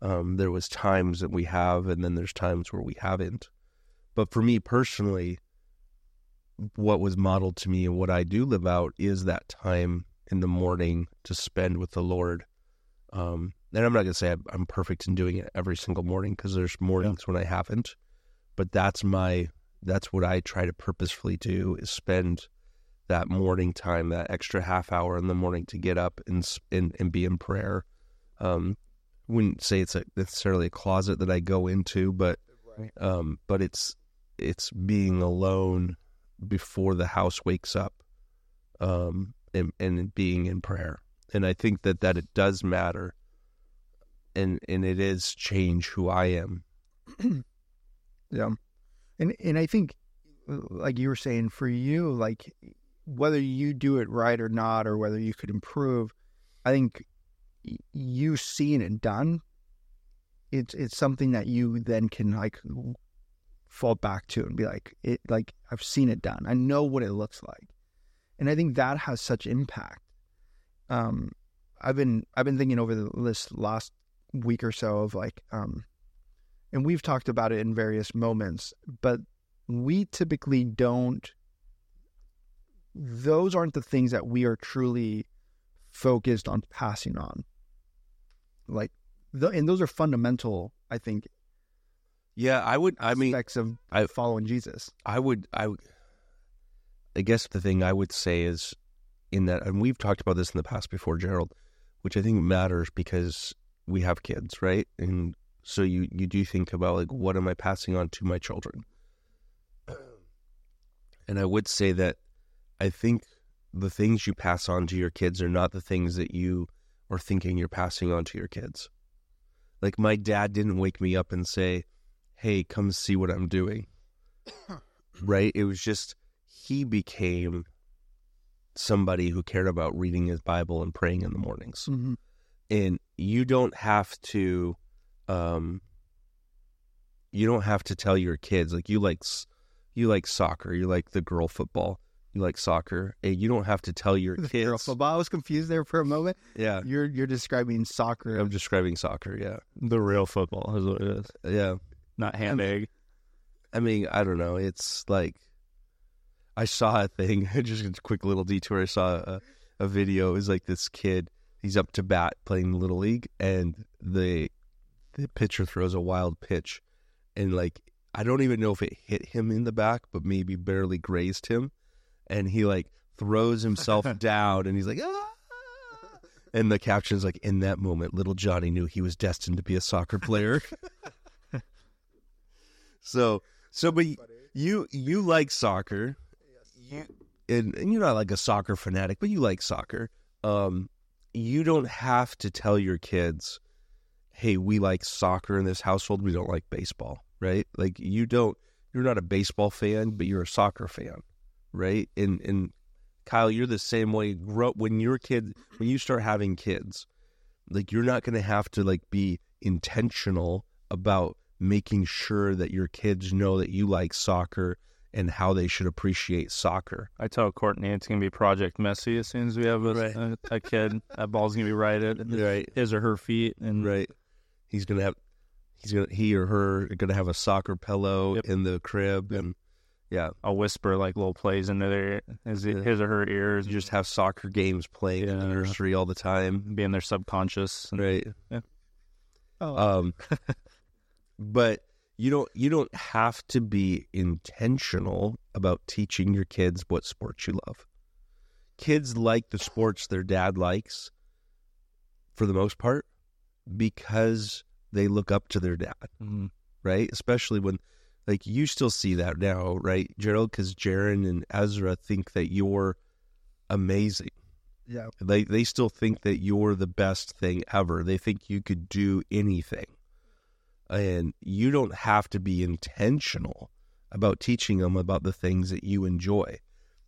Um, there was times that we have and then there's times where we haven't. But for me personally, what was modeled to me and what I do live out is that time in the morning to spend with the Lord. Um, and I'm not going to say I'm- perfect in doing it every single morning because there's mornings when I haven't, but that's my that's what I try to purposefully do is spend that morning time, that extra half hour in the morning to get up and and, and be in prayer. Um, wouldn't say it's a, necessarily a closet that I go into, but Right. um, but it's it's being alone before the house wakes up, um, and and being in prayer. And I think that that it does matter, and and it is change who I am. Yeah. And and I think like you were saying for you like whether you do it right or not or whether you could improve I think you seeing it done it's it's something that you then can like fall back to and be like it like I've seen it done. I know what it looks like. And I think that has such impact. Um I've been I've been thinking over this last week or so of like um and we've talked about it in various moments, but we typically don't. Those aren't the things that we are truly focused on passing on. Like, the, and those are fundamental, I think, Yeah, I would. I mean, aspects of I- following Jesus. I would, I would, I guess the thing I would say is in that, and we've talked about this in the past before, Gerald, which I think matters because we have kids, right? And so you, you do think about like, what am I passing on to my children? And I would say that I think the things you pass on to your kids are not the things that you are thinking you're passing on to your kids. Like my dad didn't wake me up and say, "Hey, come see what I'm doing." right? It was just he became somebody who cared about reading his Bible and praying in the mornings. Mm-hmm. And you don't have to um you don't have to tell your kids like you like you like soccer, you like the girl football, you like soccer. And you don't have to tell your Girl kids. football. I was confused there for a moment. Yeah. You're you're describing soccer. I'm describing soccer, yeah. The real football is what it is, Yeah. not handbag. I mean, I don't know. It's like I saw a thing. Just a quick little detour. I saw a, a video. It was like this kid. He's up to bat playing little league, and the the pitcher throws a wild pitch, and like I don't even know if it hit him in the back, but maybe barely grazed him, and he like throws himself down, and he's like ah. And the caption's like, in that moment, little Johnny knew he was destined to be a soccer player. so, so, but you you like soccer, you and, and you're not like a soccer fanatic, but you like soccer. Um, you don't have to tell your kids, "Hey, we like soccer in this household. We don't like baseball." Right? Like you don't. You're not a baseball fan, but you're a soccer fan, right? And and Kyle, you're the same way. Grow when you're a kid, when you start having kids, like you're not going to have to like be intentional about making sure that your kids know that you like soccer and how they should appreciate soccer. I tell Courtney it's gonna be Project Messi as soon as we have a, Right. a, a kid. That ball's gonna be right at Right. his or her feet, and Right. He's gonna have he's gonna he or her are gonna have a soccer pillow Yep. in the crib and yeah. I'll whisper like little plays into their his, Yeah. his or her ears, You just have soccer games playing in the nursery all the time. being in their subconscious. And, Right. oh, Um but you don't you don't have to be intentional about teaching your kids what sports you love. Kids like the sports their dad likes for the most part because they look up to their dad, Mhm. right? Especially when like you still see that now, right, Gerald? Because Jaron and Ezra think that you're amazing. yeah. They they still think that you're the best thing ever. They think you could do anything. And you don't have to be intentional about teaching them about the things that you enjoy.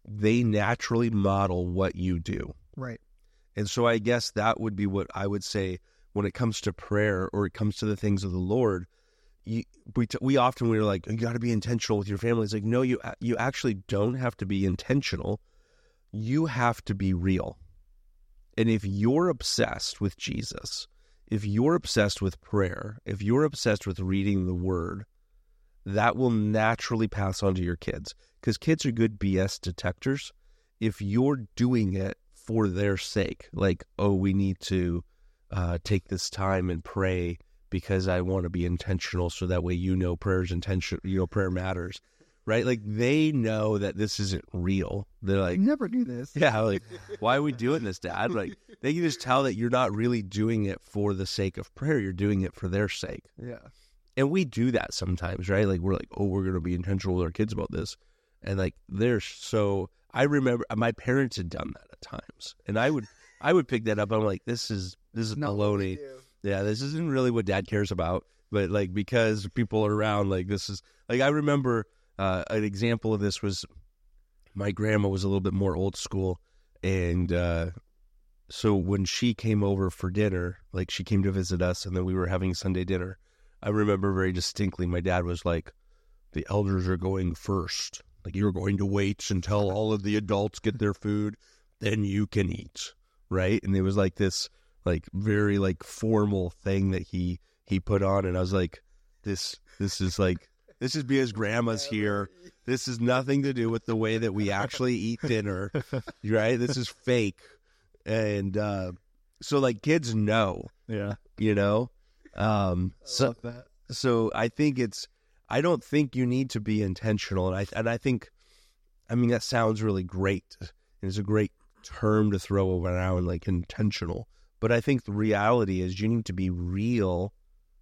They naturally model what you do. Right. And so I guess that would be what I would say when it comes to prayer or it comes to the things of the Lord. You, we, t- we often we're like you got to be intentional with your family. It's like no, you you actually don't have to be intentional. You have to be real. And if you're obsessed with Jesus, if you're obsessed with prayer, if you're obsessed with reading the Word, that will naturally pass on to your kids because kids are good BS detectors. If you're doing it for their sake, like, oh, we need to uh, take this time and pray because I want to be intentional, so that way you know prayer's intention, you know, prayer matters, right? Like they know that this isn't real. They're like, never do this. yeah, like, why are we doing this, Dad? Like, they can just tell that you're not really doing it for the sake of prayer. You're doing it for their sake. Yeah. And we do that sometimes, right? Like, we're like, oh, we're going to be intentional with our kids about this. And like, they're so, I remember my parents had done that at times. And I would, I would pick that up. I'm like, this is, this is Not baloney. Yeah, this isn't really what dad cares about, but like because people are around, like this is like I remember uh, an example of this was my grandma was a little bit more old school, and uh, so when she came over for dinner, like she came to visit us, and then we were having Sunday dinner. I remember very distinctly. My dad was like, "The elders are going first. Like you're going to wait until all of the adults get their food, then you can eat." Right, and it was like this like very like formal thing that he he put on and I was like this this is like this is because grandma's here. This is nothing to do with the way that we actually eat dinner right? This is fake. And uh so like kids know Yeah. you know? Um so Love that. so I think it's I don't think you need to be intentional. And I and I think I mean that sounds really great. And it's a great term to throw around like intentional. But I think the reality is you need to be real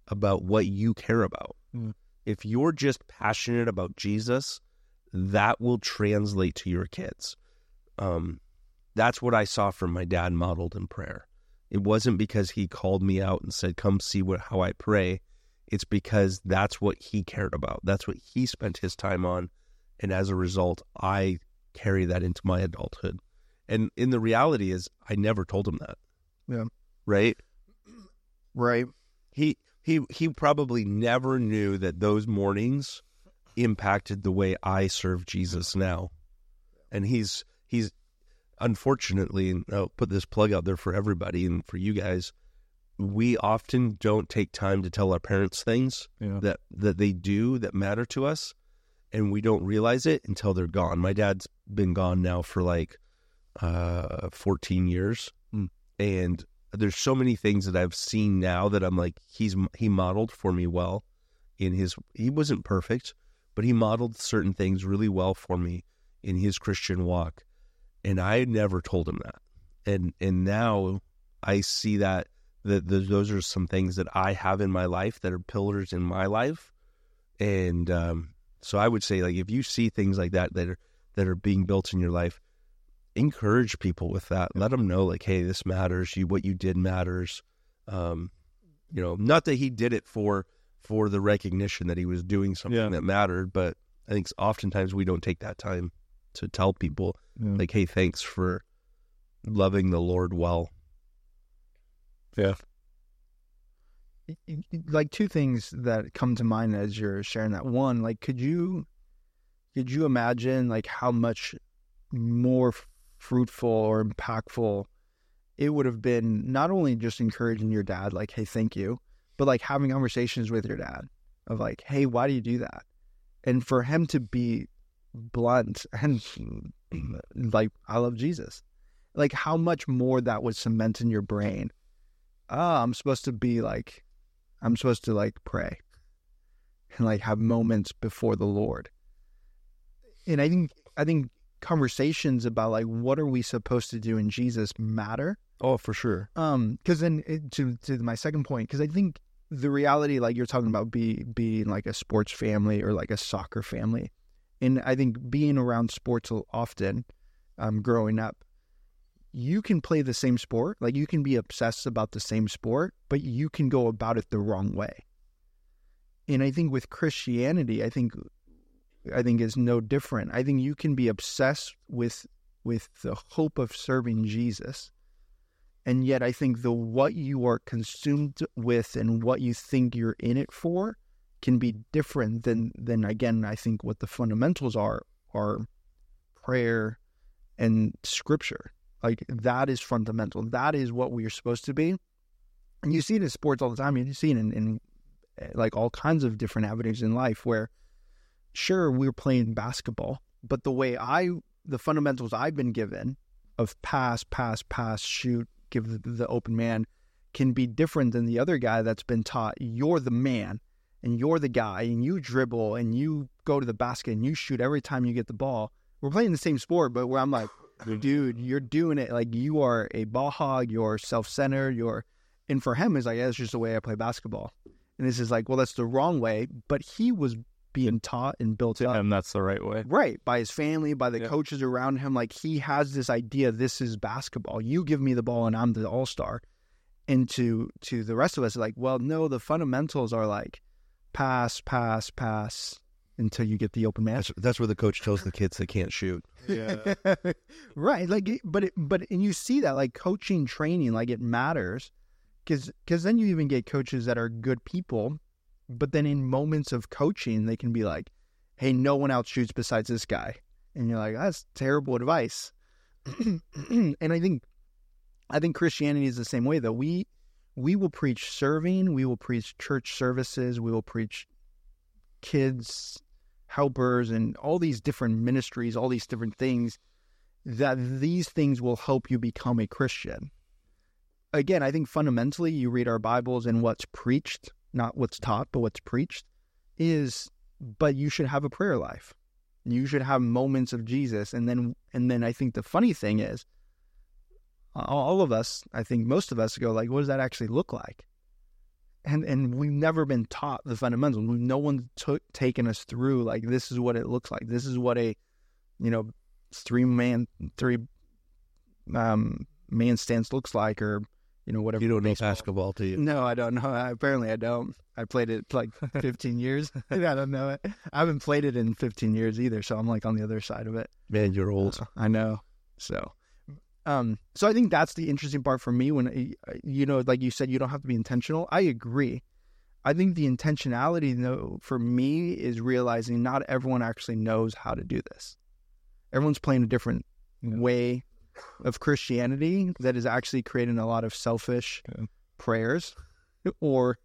about what you care about. Mm. If you're just passionate about Jesus that will translate to your kids um that's what I saw from my dad modeled in prayer it wasn't because he called me out and said come see what how I pray it's because that's what he cared about. That's what he spent his time on. And as a result, I carry that into my adulthood. And in the reality is I never told him that. Yeah. Right? Right. He he he probably never knew that those mornings impacted the way I serve Jesus now. And he's he's unfortunately, and I'll put this plug out there for everybody and for you guys, we often don't take time to tell our parents things Yeah. that that they do that matter to us and we don't realize it until they're gone. My dad's been gone now for like uh 14 years. Hmm. And there's so many things that I've seen now that I'm like he's he modeled for me well in his he wasn't perfect, but he modeled certain things really well for me in his Christian walk. And I never told him that. And and now I see that that th- those are some things that I have in my life that are pillars in my life. And um, so I would say, like, if you see things like that that are that are being built in your life, encourage people with that. Let them know, like, hey, this matters. You what you did matters. Um, you know, not that he did it for for the recognition that he was doing something Yeah. that mattered, but I think oftentimes we don't take that time to tell people, Yeah. like, hey, thanks for loving the Lord well. Yeah. like two things that come to mind as you're sharing that one like could you could you imagine like how much more f- fruitful or impactful it would have been not only just encouraging your dad like hey thank you but like having conversations with your dad of like hey why do you do that and for him to be blunt and like i love jesus like how much more that would cement in your brain ah i'm supposed to be like I'm supposed to like pray and like have moments before the Lord. And I think I think conversations about like what are we supposed to do in Jesus matter. Oh, for sure. Um, because then it, to to my second point, because I think the reality, like you're talking about, be being like a sports family or like a soccer family, and I think being around sports often, um, growing up, you can play the same sport, like you can be obsessed about the same sport, but you can go about it the wrong way. And I think with Christianity, I think I think is no different. I think you can be obsessed with with the hope of serving Jesus. And yet I think the what you are consumed with and what you think you're in it for can be different than than again I think what the fundamentals are are prayer and scripture. Like that is fundamental. That is what we are supposed to be. And you see it in sports all the time. You see it in, in eh, like all kinds of different avenues in life where sure we're playing basketball, but the way I the fundamentals I've been given of pass, pass, pass, shoot, give the, the open man can be different than the other guy that's been taught you're the man and you're the guy and you dribble and you go to the basket and you shoot every time you get the ball. We're playing the same sport, but where I'm like, dude, you're doing it like you are a ball hog, you're self centered, you're and for him it's like, yeah, that's just the way I play basketball. And this is like, well, that's the wrong way. But he was being taught and built To up him, that's the right way. right by his family by the Yeah. coaches around him like he has this idea this is basketball you give me the ball and i'm the all-star and to to the rest of us like well no the fundamentals are like pass pass pass until you get the open man That's, that's where the coach tells the kids they can't shoot. Yeah. right like but it, but and you see that like coaching training like it matters because because then you even get coaches that are good people but then in moments of coaching they can be like hey no one else shoots besides this guy. And you're like that's terrible advice. And i think i think christianity is the same way though. We we will preach serving we will preach church services we will preach kids helpers and all these different ministries all these different things that these things will help you become a christian. Again i think fundamentally you read our bibles and what's preached not what's taught but what's preached is but you should have a prayer life. You should have moments of jesus. And then and then i think the funny thing is all of us i think most of us go like what does that actually look like? And and we've never been taught the fundamentals. No one's took taken us through like this is what it looks like. This is what a you know three man three um man stance looks like or you know whatever. You don't know basketball, do you? No, I don't know. I, apparently, I don't. I played it like 15 years. I don't know it. I haven't played it in 15 years either, so I'm like on the other side of it. Man, you're old. I know. So, um, so I think that's the interesting part for me when uh, you know, like you said, you don't have to be intentional. I agree. I think the intentionality, though, for me, is realizing not everyone actually knows how to do this. Everyone's playing a different way of Christianity that is actually creating a lot of selfish Yeah. prayers or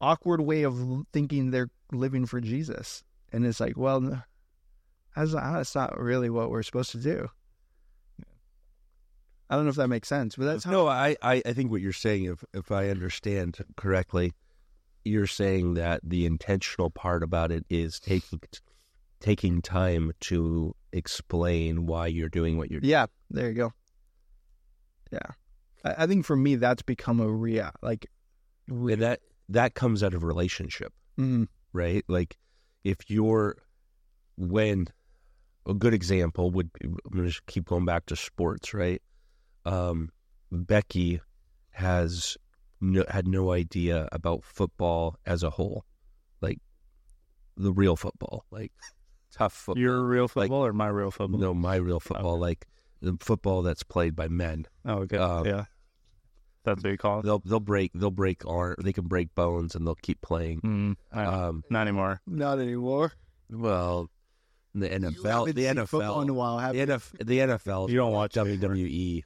awkward way of thinking they're living for Jesus. And it's like, well, that's not, that's not really what we're supposed to do. I don't know if that makes sense, but that's how. No, I, I, I think what you're saying, if if I understand correctly, you're saying that the intentional part about it is taking taking time to explain why you're doing what you're doing. Yeah, there you go. Yeah, I, I think for me that's become a real, like. And that that comes out of relationship, Mm, right? Like if you're when a good example would be, I'm going to just keep going back to sports, right? Um, Becky has no, had no idea about football as a whole, like the real football, like tough football. Your real football or my real football? no, my real football, like the football that's played by men. Oh, okay. Um, yeah. That's what you call it. They'll they'll break they'll break arm they can break bones and they'll keep playing. Mm, Um, not anymore. not anymore. well, the NFL, haven't the seen football in a NFL, while, have the, you? NF, the NFL, You don't watch it WWE.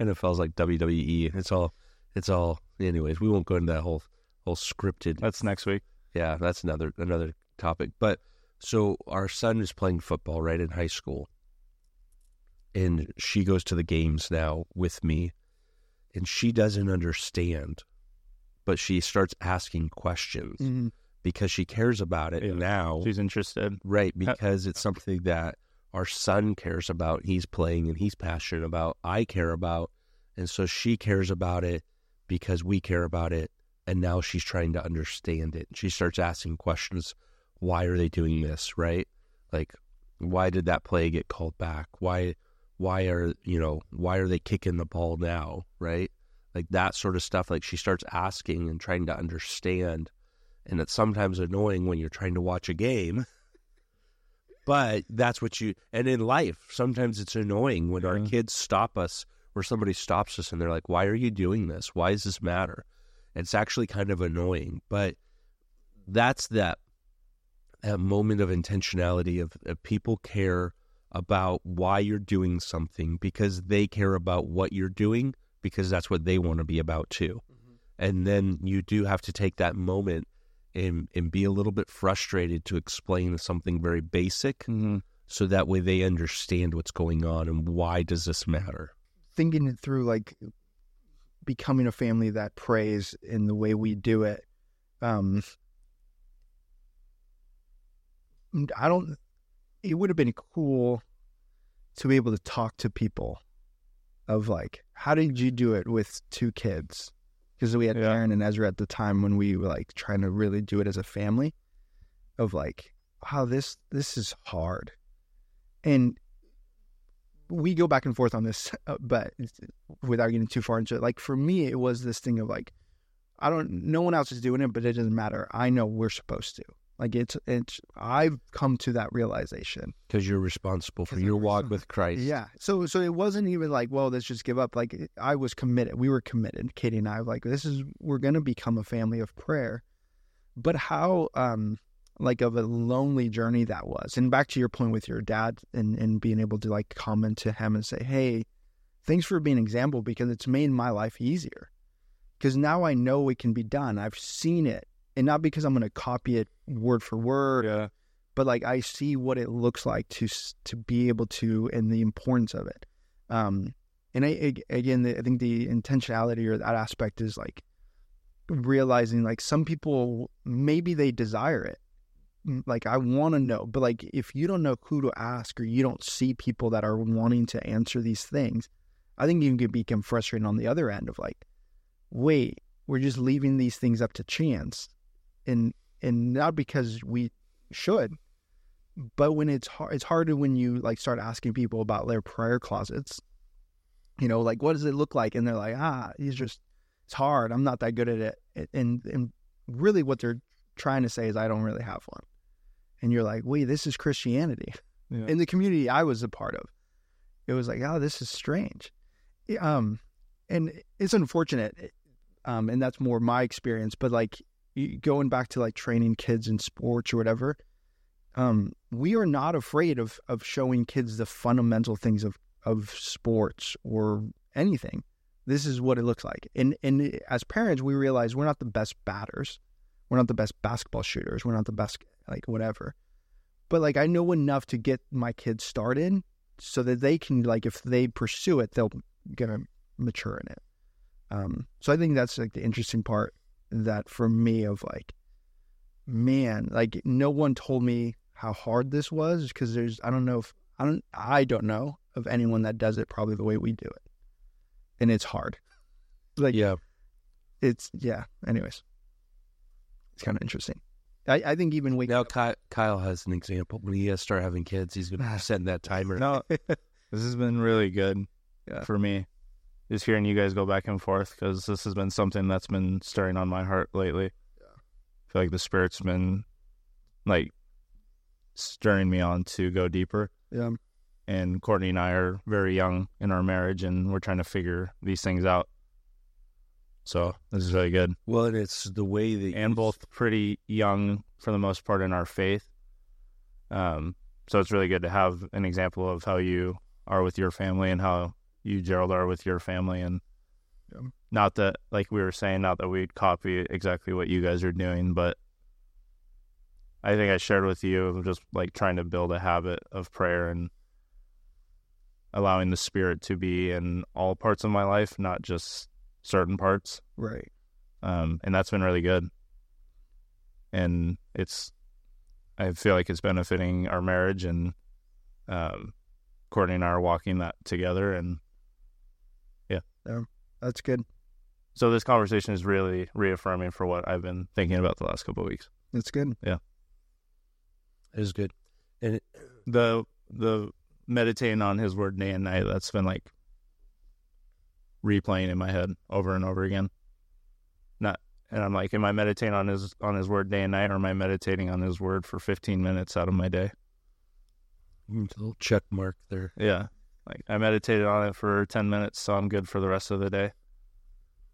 NFL's like WWE. It's all, it's all. Anyways, we won't go into that whole whole scripted. That's next week. Yeah, that's another another topic. But so our son is playing football right in high school, and she goes to the games now with me, and she doesn't understand, but she starts asking questions Mhm. because she cares about it Yeah. now. She's interested. Right, because it's something that our son cares about. He's playing and he's passionate about. I care about. And so she cares about it because we care about it. And now she's trying to understand it. She starts asking questions. Why are they doing this? Right? Like, why did that play get called back? Why, why are, you know, why are they kicking the ball now? Right? Like that sort of stuff. Like she starts asking and trying to understand. And it's sometimes annoying when you're trying to watch a game but that's what you and in life sometimes it's annoying when our kids stop us or somebody stops us and they're like why are you doing this why does this matter it's actually kind of annoying but that's that that moment of intentionality of, of people care about why you're doing something because they care about what you're doing because that's what they want to be about too and then you do have to take that moment and and be a little bit frustrated to explain something very basic Mm-hmm. so that way they understand what's going on and why does this matter Thinking it through, like becoming a family that prays in the way we do it. Um, I don't. It would have been cool to be able to talk to people of like, how did you do it with two kids? Because we had Yeah. Aaron and Ezra at the time when we were like trying to really do it as a family. Of like, wow, this this is hard, and we go back and forth on this, uh, but without getting too far into it, like for me, it was this thing of like, I don't, no one else is doing it, but it doesn't matter. I know we're supposed to. Like it's, it's. I've come to that realization. because you're responsible for your I'm walk with Christ Yeah. So, so it wasn't even like, well, let's just give up. Like I was committed. We were committed. Katie and I, like this is, we're gonna become a family of prayer. But how, um, like of a lonely journey that was. And back to your point with your dad and, and being able to like comment to him and say, Hey, thanks for being an example because it's made my life easier. Because now I know it can be done. I've seen it. And not because I'm going to copy it word for word, Yeah. but like I see what it looks like to to be able to and the importance of it. Um, and I, ag- again, the, I think the intentionality or that aspect is like realizing like some people maybe they desire it. Like I want to know, but like if you don't know who to ask or you don't see people that are wanting to answer these things, I think you can become frustrated on the other end of like, wait, we're just leaving these things up to chance, and and not because we should, but when it's hard, it's harder when you like start asking people about their prayer closets, you know, like what does it look like? And they're like, ah, he's just it's hard. I'm not that good at it. And and really, what they're trying to say is, I don't really have one. And you're like, wait, this is Christianity. Yeah. In the community I was a part of, it was like, oh, this is strange. Um, and it's unfortunate. Um, and that's more my experience. But like going back to like training kids in sports or whatever, um, we are not afraid of of showing kids the fundamental things of of sports or anything. This is what it looks like. And and as parents, we realize we're not the best batters, we're not the best basketball shooters, we're not the best like whatever. But like I know enough to get my kids started so that they can like if they pursue it, they'll gonna mature in it. Um, so I think that's like the interesting part that for me of like, man, like no one told me how hard this was because there's I don't know if I don't I don't know of anyone that does it probably the way we do it, and it's hard. Like Yeah. it's yeah. Anyways, it's kind of interesting. I, I think even waking Now up, Kyle, Kyle has an example. When he has start having kids, he's going to set that timer. No, this has been really good Yeah. for me. Just hearing you guys go back and forth because this has been something that's been stirring on my heart lately. I feel like the spirit's been like stirring me on to go deeper. yeah, And Courtney and I are very young in our marriage, and we're trying to figure these things out. So this is really good, Well, and it's the way that and both pretty young for the most part in our faith. Um, so it's really good to have an example of how you are with your family and how you, Gerald, are with your family, and Yeah. not that, like we were saying, not that we'd copy exactly what you guys are doing, but I think I shared with you just like trying to build a habit of prayer and allowing the Spirit to be in all parts of my life, not just certain parts right. um, and that's been really good. And it's, I feel like it's benefiting our marriage, and um, Courtney and I are walking that together. And That's good. so this conversation is really reaffirming for what I've been thinking about the last couple of weeks. That's good. Yeah, it is good. And it, The the meditating on His Word day and night that's been like replaying in my head over and over again. Not, and I'm like, am I meditating on His on His Word day and night, or am I meditating on His Word for 15 minutes out of my day? a little check mark there. Yeah. Like I meditated on it for 10 minutes, so I'm good for the rest of the day.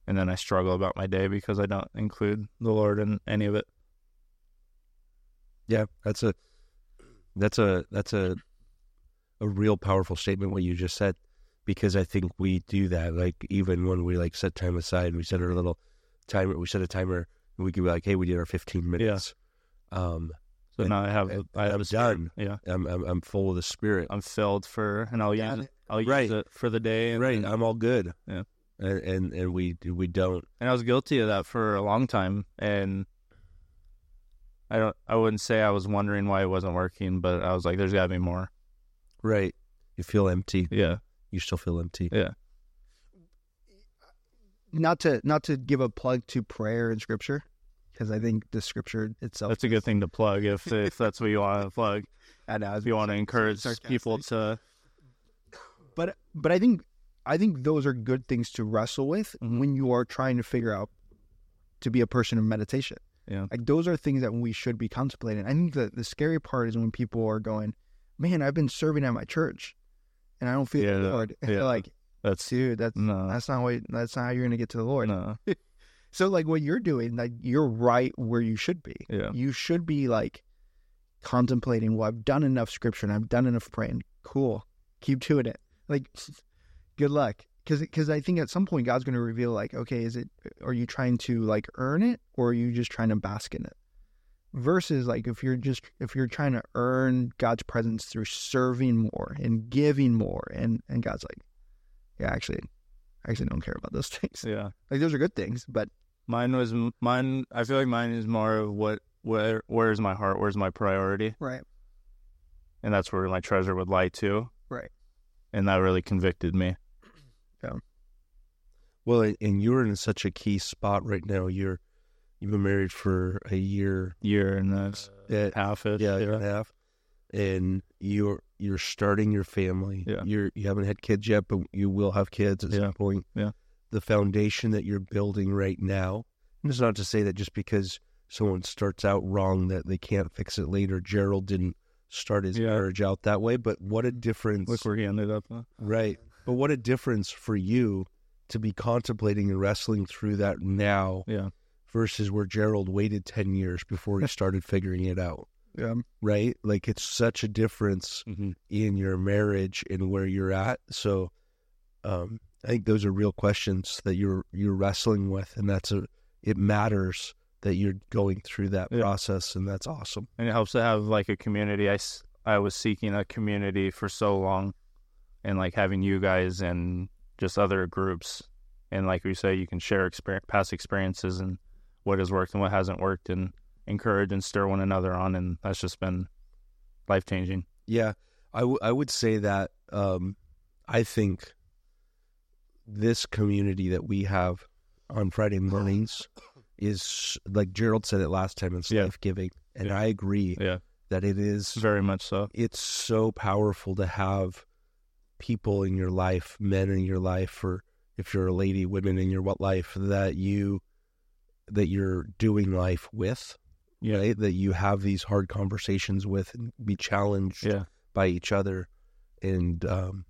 And then I struggle about my day because I don't include the Lord in any of it. Yeah, that's a that's a that's a a real powerful statement what you just said because I think we do that like even when we like set time aside we set our little timer we set a timer and we can be like hey we did our 15 minutes um So And- now I have and I have I'm a done. Yeah. I'm, I'm I'm full of the spirit I'm filled for and I'll Got use it. it. I'll Right. use it for the day and right then- I'm all good Yeah. and and, and we we don't and I was guilty of that for a long time and I don't I wouldn't say I was wondering why it wasn't working, but I was like there's got to be more. right you feel empty Yeah. you still feel empty Yeah. Not to not to give a plug to prayer and scripture, because I think the scripture itself. That's a good thing to plug if if that's what you want to plug. I know, If you want to encourage people to but but I think I think those are good things to wrestle with Mhm. when you are trying to figure out to be a person of meditation. Yeah. Like those are things that we should be contemplating. I think the the scary part is when people are going, "Man, I've been serving at my church, and I don't feel the Lord." yeah. like, that's dude, that's no that's not what that's not how you're gonna get to the Lord. no So like what you're doing, like you're right where you should be. Yeah. You should be like contemplating, well, I've done enough scripture and I've done enough praying. Cool. Keep doing it. Like good luck. Cause, cause I think at some point God's going to reveal like, okay, is it, are you trying to like earn it or are you just trying to bask in it? Versus like if you're just, if you're trying to earn God's presence through serving more and giving more and, and God's like, yeah, actually, I actually don't care about those things. yeah Like those are good things, but mine was mine I feel like mine is more of what where where's my heart where's my priority right. and that's where my treasure would lie too Right. and that really convicted me Yeah. Well, and- and you're in such a key spot right now. You're you've been married for a year, year and a uh, half it yeah, year and a half, and you're you're starting your family. Yeah. You're you haven't had kids yet, but you will have kids at Yeah. some point. Yeah. The foundation that you're building right now. And it's not to say that just because someone starts out wrong that they can't fix it later. Gerald didn't start his Yeah. marriage out that way, but what a difference Look where he ended up. Huh? Right. But what a difference for you to be contemplating and wrestling through that now Yeah. versus where Gerald waited 10 years before he started figuring it out. Yeah. Right? Like it's such a difference Mm-hmm. in your marriage and where you're at. So um I think those are real questions that you're you're wrestling with and that's a it matters that you're going through that Yeah. process and that's awesome. and it helps to have like a community. I I was seeking a community for so long, and like having you guys and just other groups, and like we say, you can share exper- past experiences and what has worked and what hasn't worked, and encourage and stir one another on, and that's just been life changing. Yeah, I, w- I would say that um, I think this community that we have on Friday mornings is like Gerald said it last time. It's Yeah. life giving, and Yeah. I agree Yeah, that it is. very much so. It's so powerful to have people in your life, men in your life, or if you're a lady, women in your what life that you that you're doing life with. Yeah. Right? That you have these hard conversations with and be challenged Yeah, by each other and um,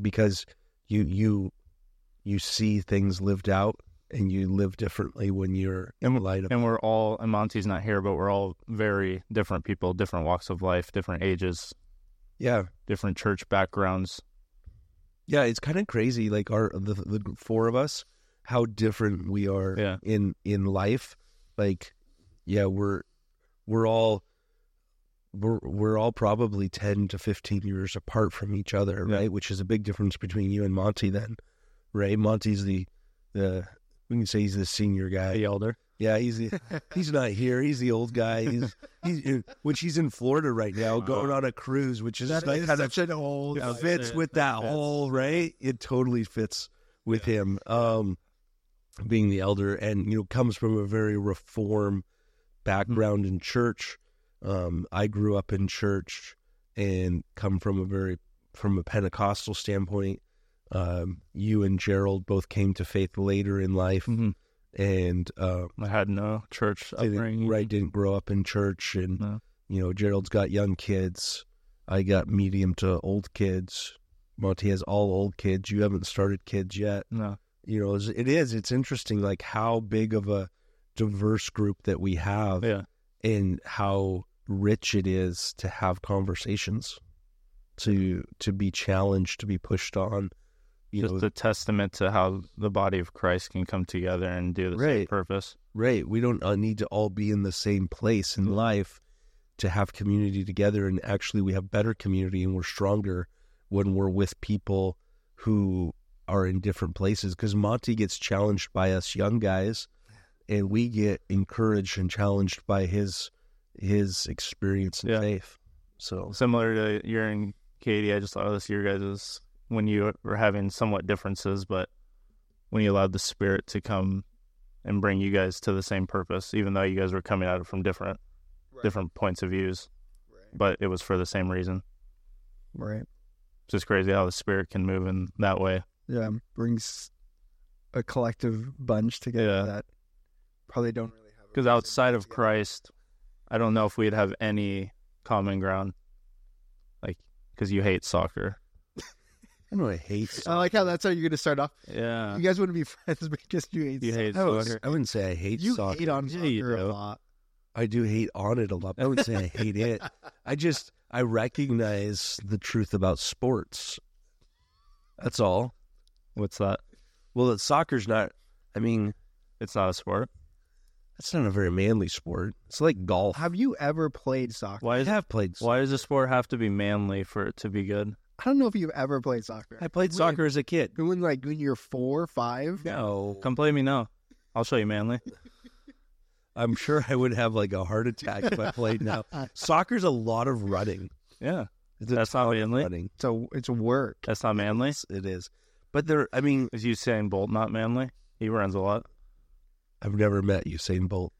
because you you you see things lived out and you live differently when you're in light of and we're all. And Monty's not here, but we're all very different people, different walks of life, different ages, yeah different church backgrounds. yeah it's kind of crazy like our the, the four of us how different we are Yeah. in in life like yeah we're we're all we're we're all probably 10 to 15 years apart from each other Yeah. right which is a big difference between you and Monty then right Monty's the the we can say he's the senior guy The elder. Yeah, he's the, he's not here. He's the old guy. He's he's in, which he's in Florida right now, going on a cruise, which is That like is kind of such an old. it Yeah, fits it- with that it whole right. It totally fits with him. Um, being the elder, and you know, comes from a very reform background in church. Um, I grew up in church and come from a very from a Pentecostal standpoint. Um, you and Gerald both came to faith later in life, Mm-hmm. and uh, I had no church didn't- upbringing. right didn't grow up in church and No. you know gerald's got young kids i got medium to old kids monty has all old kids you haven't started kids yet No. you know it is it's interesting like how big of a diverse group that we have Yeah. and how rich it is to have conversations to to be challenged to be pushed on you Just know a testament to how the body of Christ can come together and do the same Right. purpose. Right. We don't uh, need to all be in the same place in life to have community together. And actually, we have better community and we're stronger when we're with people who are in different places. Because Monty gets challenged by us young guys, and we get encouraged and challenged by his his experience and Yeah. faith. So Similar to you and Katie, I just thought this year, guys' when you were having somewhat differences, but when you allowed the Spirit to come and bring you guys to the same purpose, even though you guys were coming at it from different different points of views, but it was for the same reason. Right. It's just crazy how the Spirit can move in that way. Yeah. Brings a collective bunch together Yeah. that probably don't really have. Because outside of. Christ, I don't know if we'd have any common ground. Like, because you hate soccer. I know I hate. Soccer. I like how that's how you're going to start off. Yeah. You guys wouldn't be friends because you hate. You hate I, soccer. I wouldn't say I hate You soccer. hate on Yeah, you soccer a do. lot. I do hate on it a lot. I wouldn't say I hate it. I just I recognize the truth about sports. That's all. What's that? Well, that soccer's not. I mean, It's not a sport. That's not a very manly sport. It's like golf. Have you ever played soccer? Why I have played. why does a sport have to be manly for it to be good? I don't know if you've ever played soccer. I played soccer as a kid. When like when you're four, five. No, Come play me now. I'll show you manly. I'm sure I would have like a heart attack if I played now. Soccer's a lot of running. Yeah. It's That's not manly. running. So it's work. That's not manly. It's- It is, but there. I mean, Is Usain Bolt not manly? He runs a lot. I've never met Usain Bolt.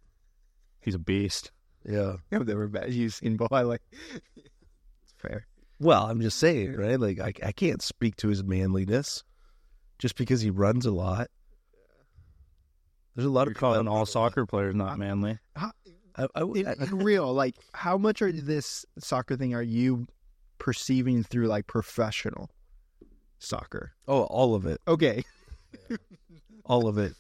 He's a beast. Yeah. I've never met Usain, but I like. it's fair. Well, I'm just saying, right? Like I, I can't speak to his manliness just because he runs a lot. There's a lot You're of calling people- all soccer players not manly. How, I, I, in, in real, like, how much are this soccer thing are you perceiving through like professional soccer? oh, all of it, Okay, all of it.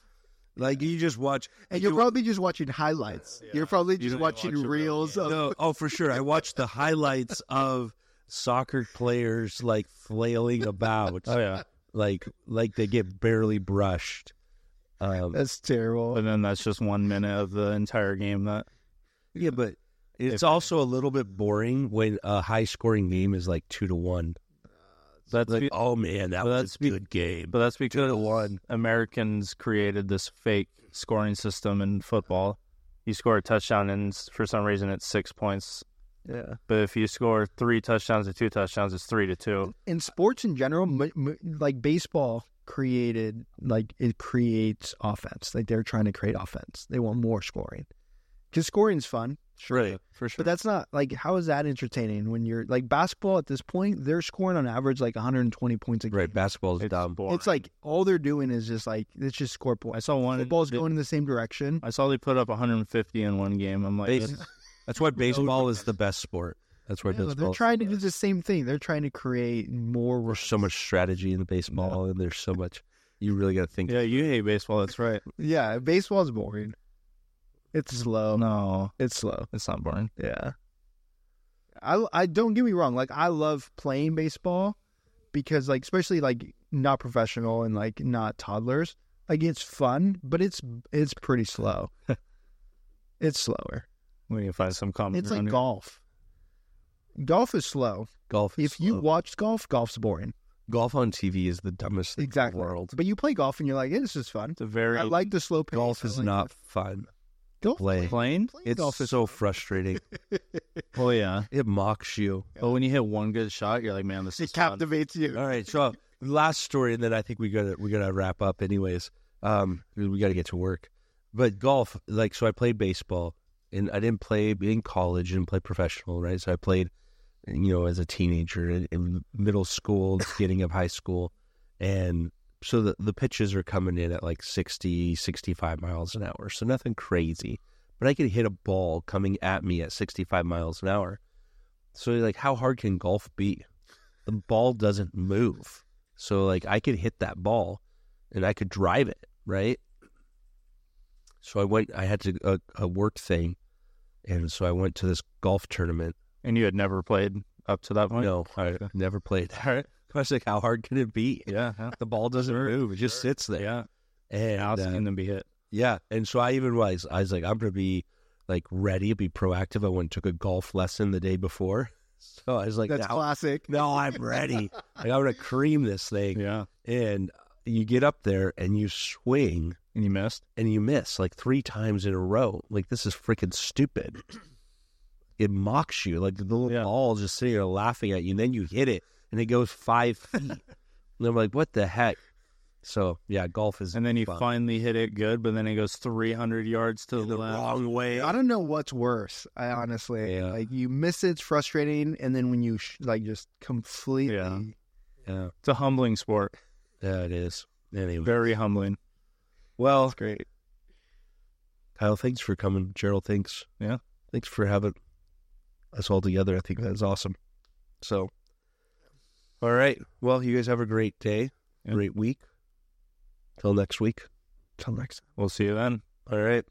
Like you just watch, and you're you- probably just watching highlights. You're probably just don't watching watch reels of. no, oh for sure. I watched the highlights of soccer players like flailing about, Oh yeah, like like they get barely brushed. Um, That's terrible. And then that's just one minute of the entire game. That yeah, but it's If- also a little bit boring when a high scoring game is like two to one. That's Like, be- oh man, that was that's a be- good game. but that's because one. Americans created this fake scoring system in football. You score a touchdown, and for some reason it's six points. yeah. But if you score three touchdowns or two touchdowns, it's three to two. in sports in general, m- m- like baseball created, like it creates offense. Like they're trying to create offense. They want more scoring because scoring's fun. Right. for sure. But that's not like how is that entertaining when you're like basketball at this point? They're scoring on average like 120 points a game. Right, basketball's it's dumb. boring. It's like all they're doing is just like let's just score points. I points. saw one. Football's they- going in the same direction. I saw they put up 150 in one game. I'm like, Base- that's- That's why baseball is the best sport. That's why Yeah, baseball. they're trying to do the same thing. They're trying to create more. There's so much strategy in the baseball, and there's so much. You really got to think. yeah, you hate baseball. That's right. Yeah, baseball's boring. It's slow. No, It's slow. it's not boring. Yeah. I, I don't get me wrong. Like I love playing baseball because like especially like not professional and like not toddlers. Like it's fun, but it's it's pretty slow. it's slower. We need to find some common. It's like ground here. golf. Golf is slow. Golf. is If you slow. watch golf, golf's boring. golf on TV is the dumbest thing Exactly. in the world. But you play golf and you're like, hey, this is fun. It's a very I like the slow pace. Golf is like not fun. Golf. play. plain. Playing It's golf is so fun. frustrating. Oh yeah, it mocks you. but when you hit one good shot, you're like, man, this is It fun. captivates you. All right, so last story, and then I think we gotta we gotta wrap up. Anyways, um, we got to get to work. But golf, like, so I played baseball, and I didn't play in college, didn't play professional, right? So I played, you know, as a teenager in, in middle school, beginning of high school, and so the the pitches are coming in at like 60, 65 miles an hour, so nothing crazy. But I could hit a ball coming at me at sixty five miles an hour. So like, how hard can golf be? The ball doesn't move. So like I could hit that ball and I could drive it, right? So I went I had to a, a work thing and so I went to this golf tournament. And you had never played up to that point. No, I never played. All right. I was like, how hard can it be? Yeah. The ball doesn't move. It just sits there. Yeah. And it's uh, going to be hit. yeah. And so I even was I was like, I'm gonna be like ready, be proactive. I went and took a golf lesson the day before. So I was like, That's now, classic. No, I'm ready. like, I'm gonna cream this thing. Yeah. and you get up there and you swing And you missed. and you miss like three times in a row. Like this is freaking stupid. It mocks you. Like the little Yeah. ball just sitting there laughing at you, and then you hit it and it goes five feet. and I'm like, what the heck? So yeah, golf is And then you fun. finally hit it good, but then it goes 300 yards to In the the left. wrong way. I don't know what's worse. I mm. honestly Yeah. like you miss it, it's frustrating, and then when you sh- like just completely. Yeah. Yeah, It's a humbling sport. yeah, it is. Anyway, Very humbling. well, great. Kyle, thanks for coming. Gerald, thanks. Yeah. Thanks for having us all together. I think that's awesome. So, all right. Well, you guys have a great day, great week. Till next week. Till next. We'll see you then. All right.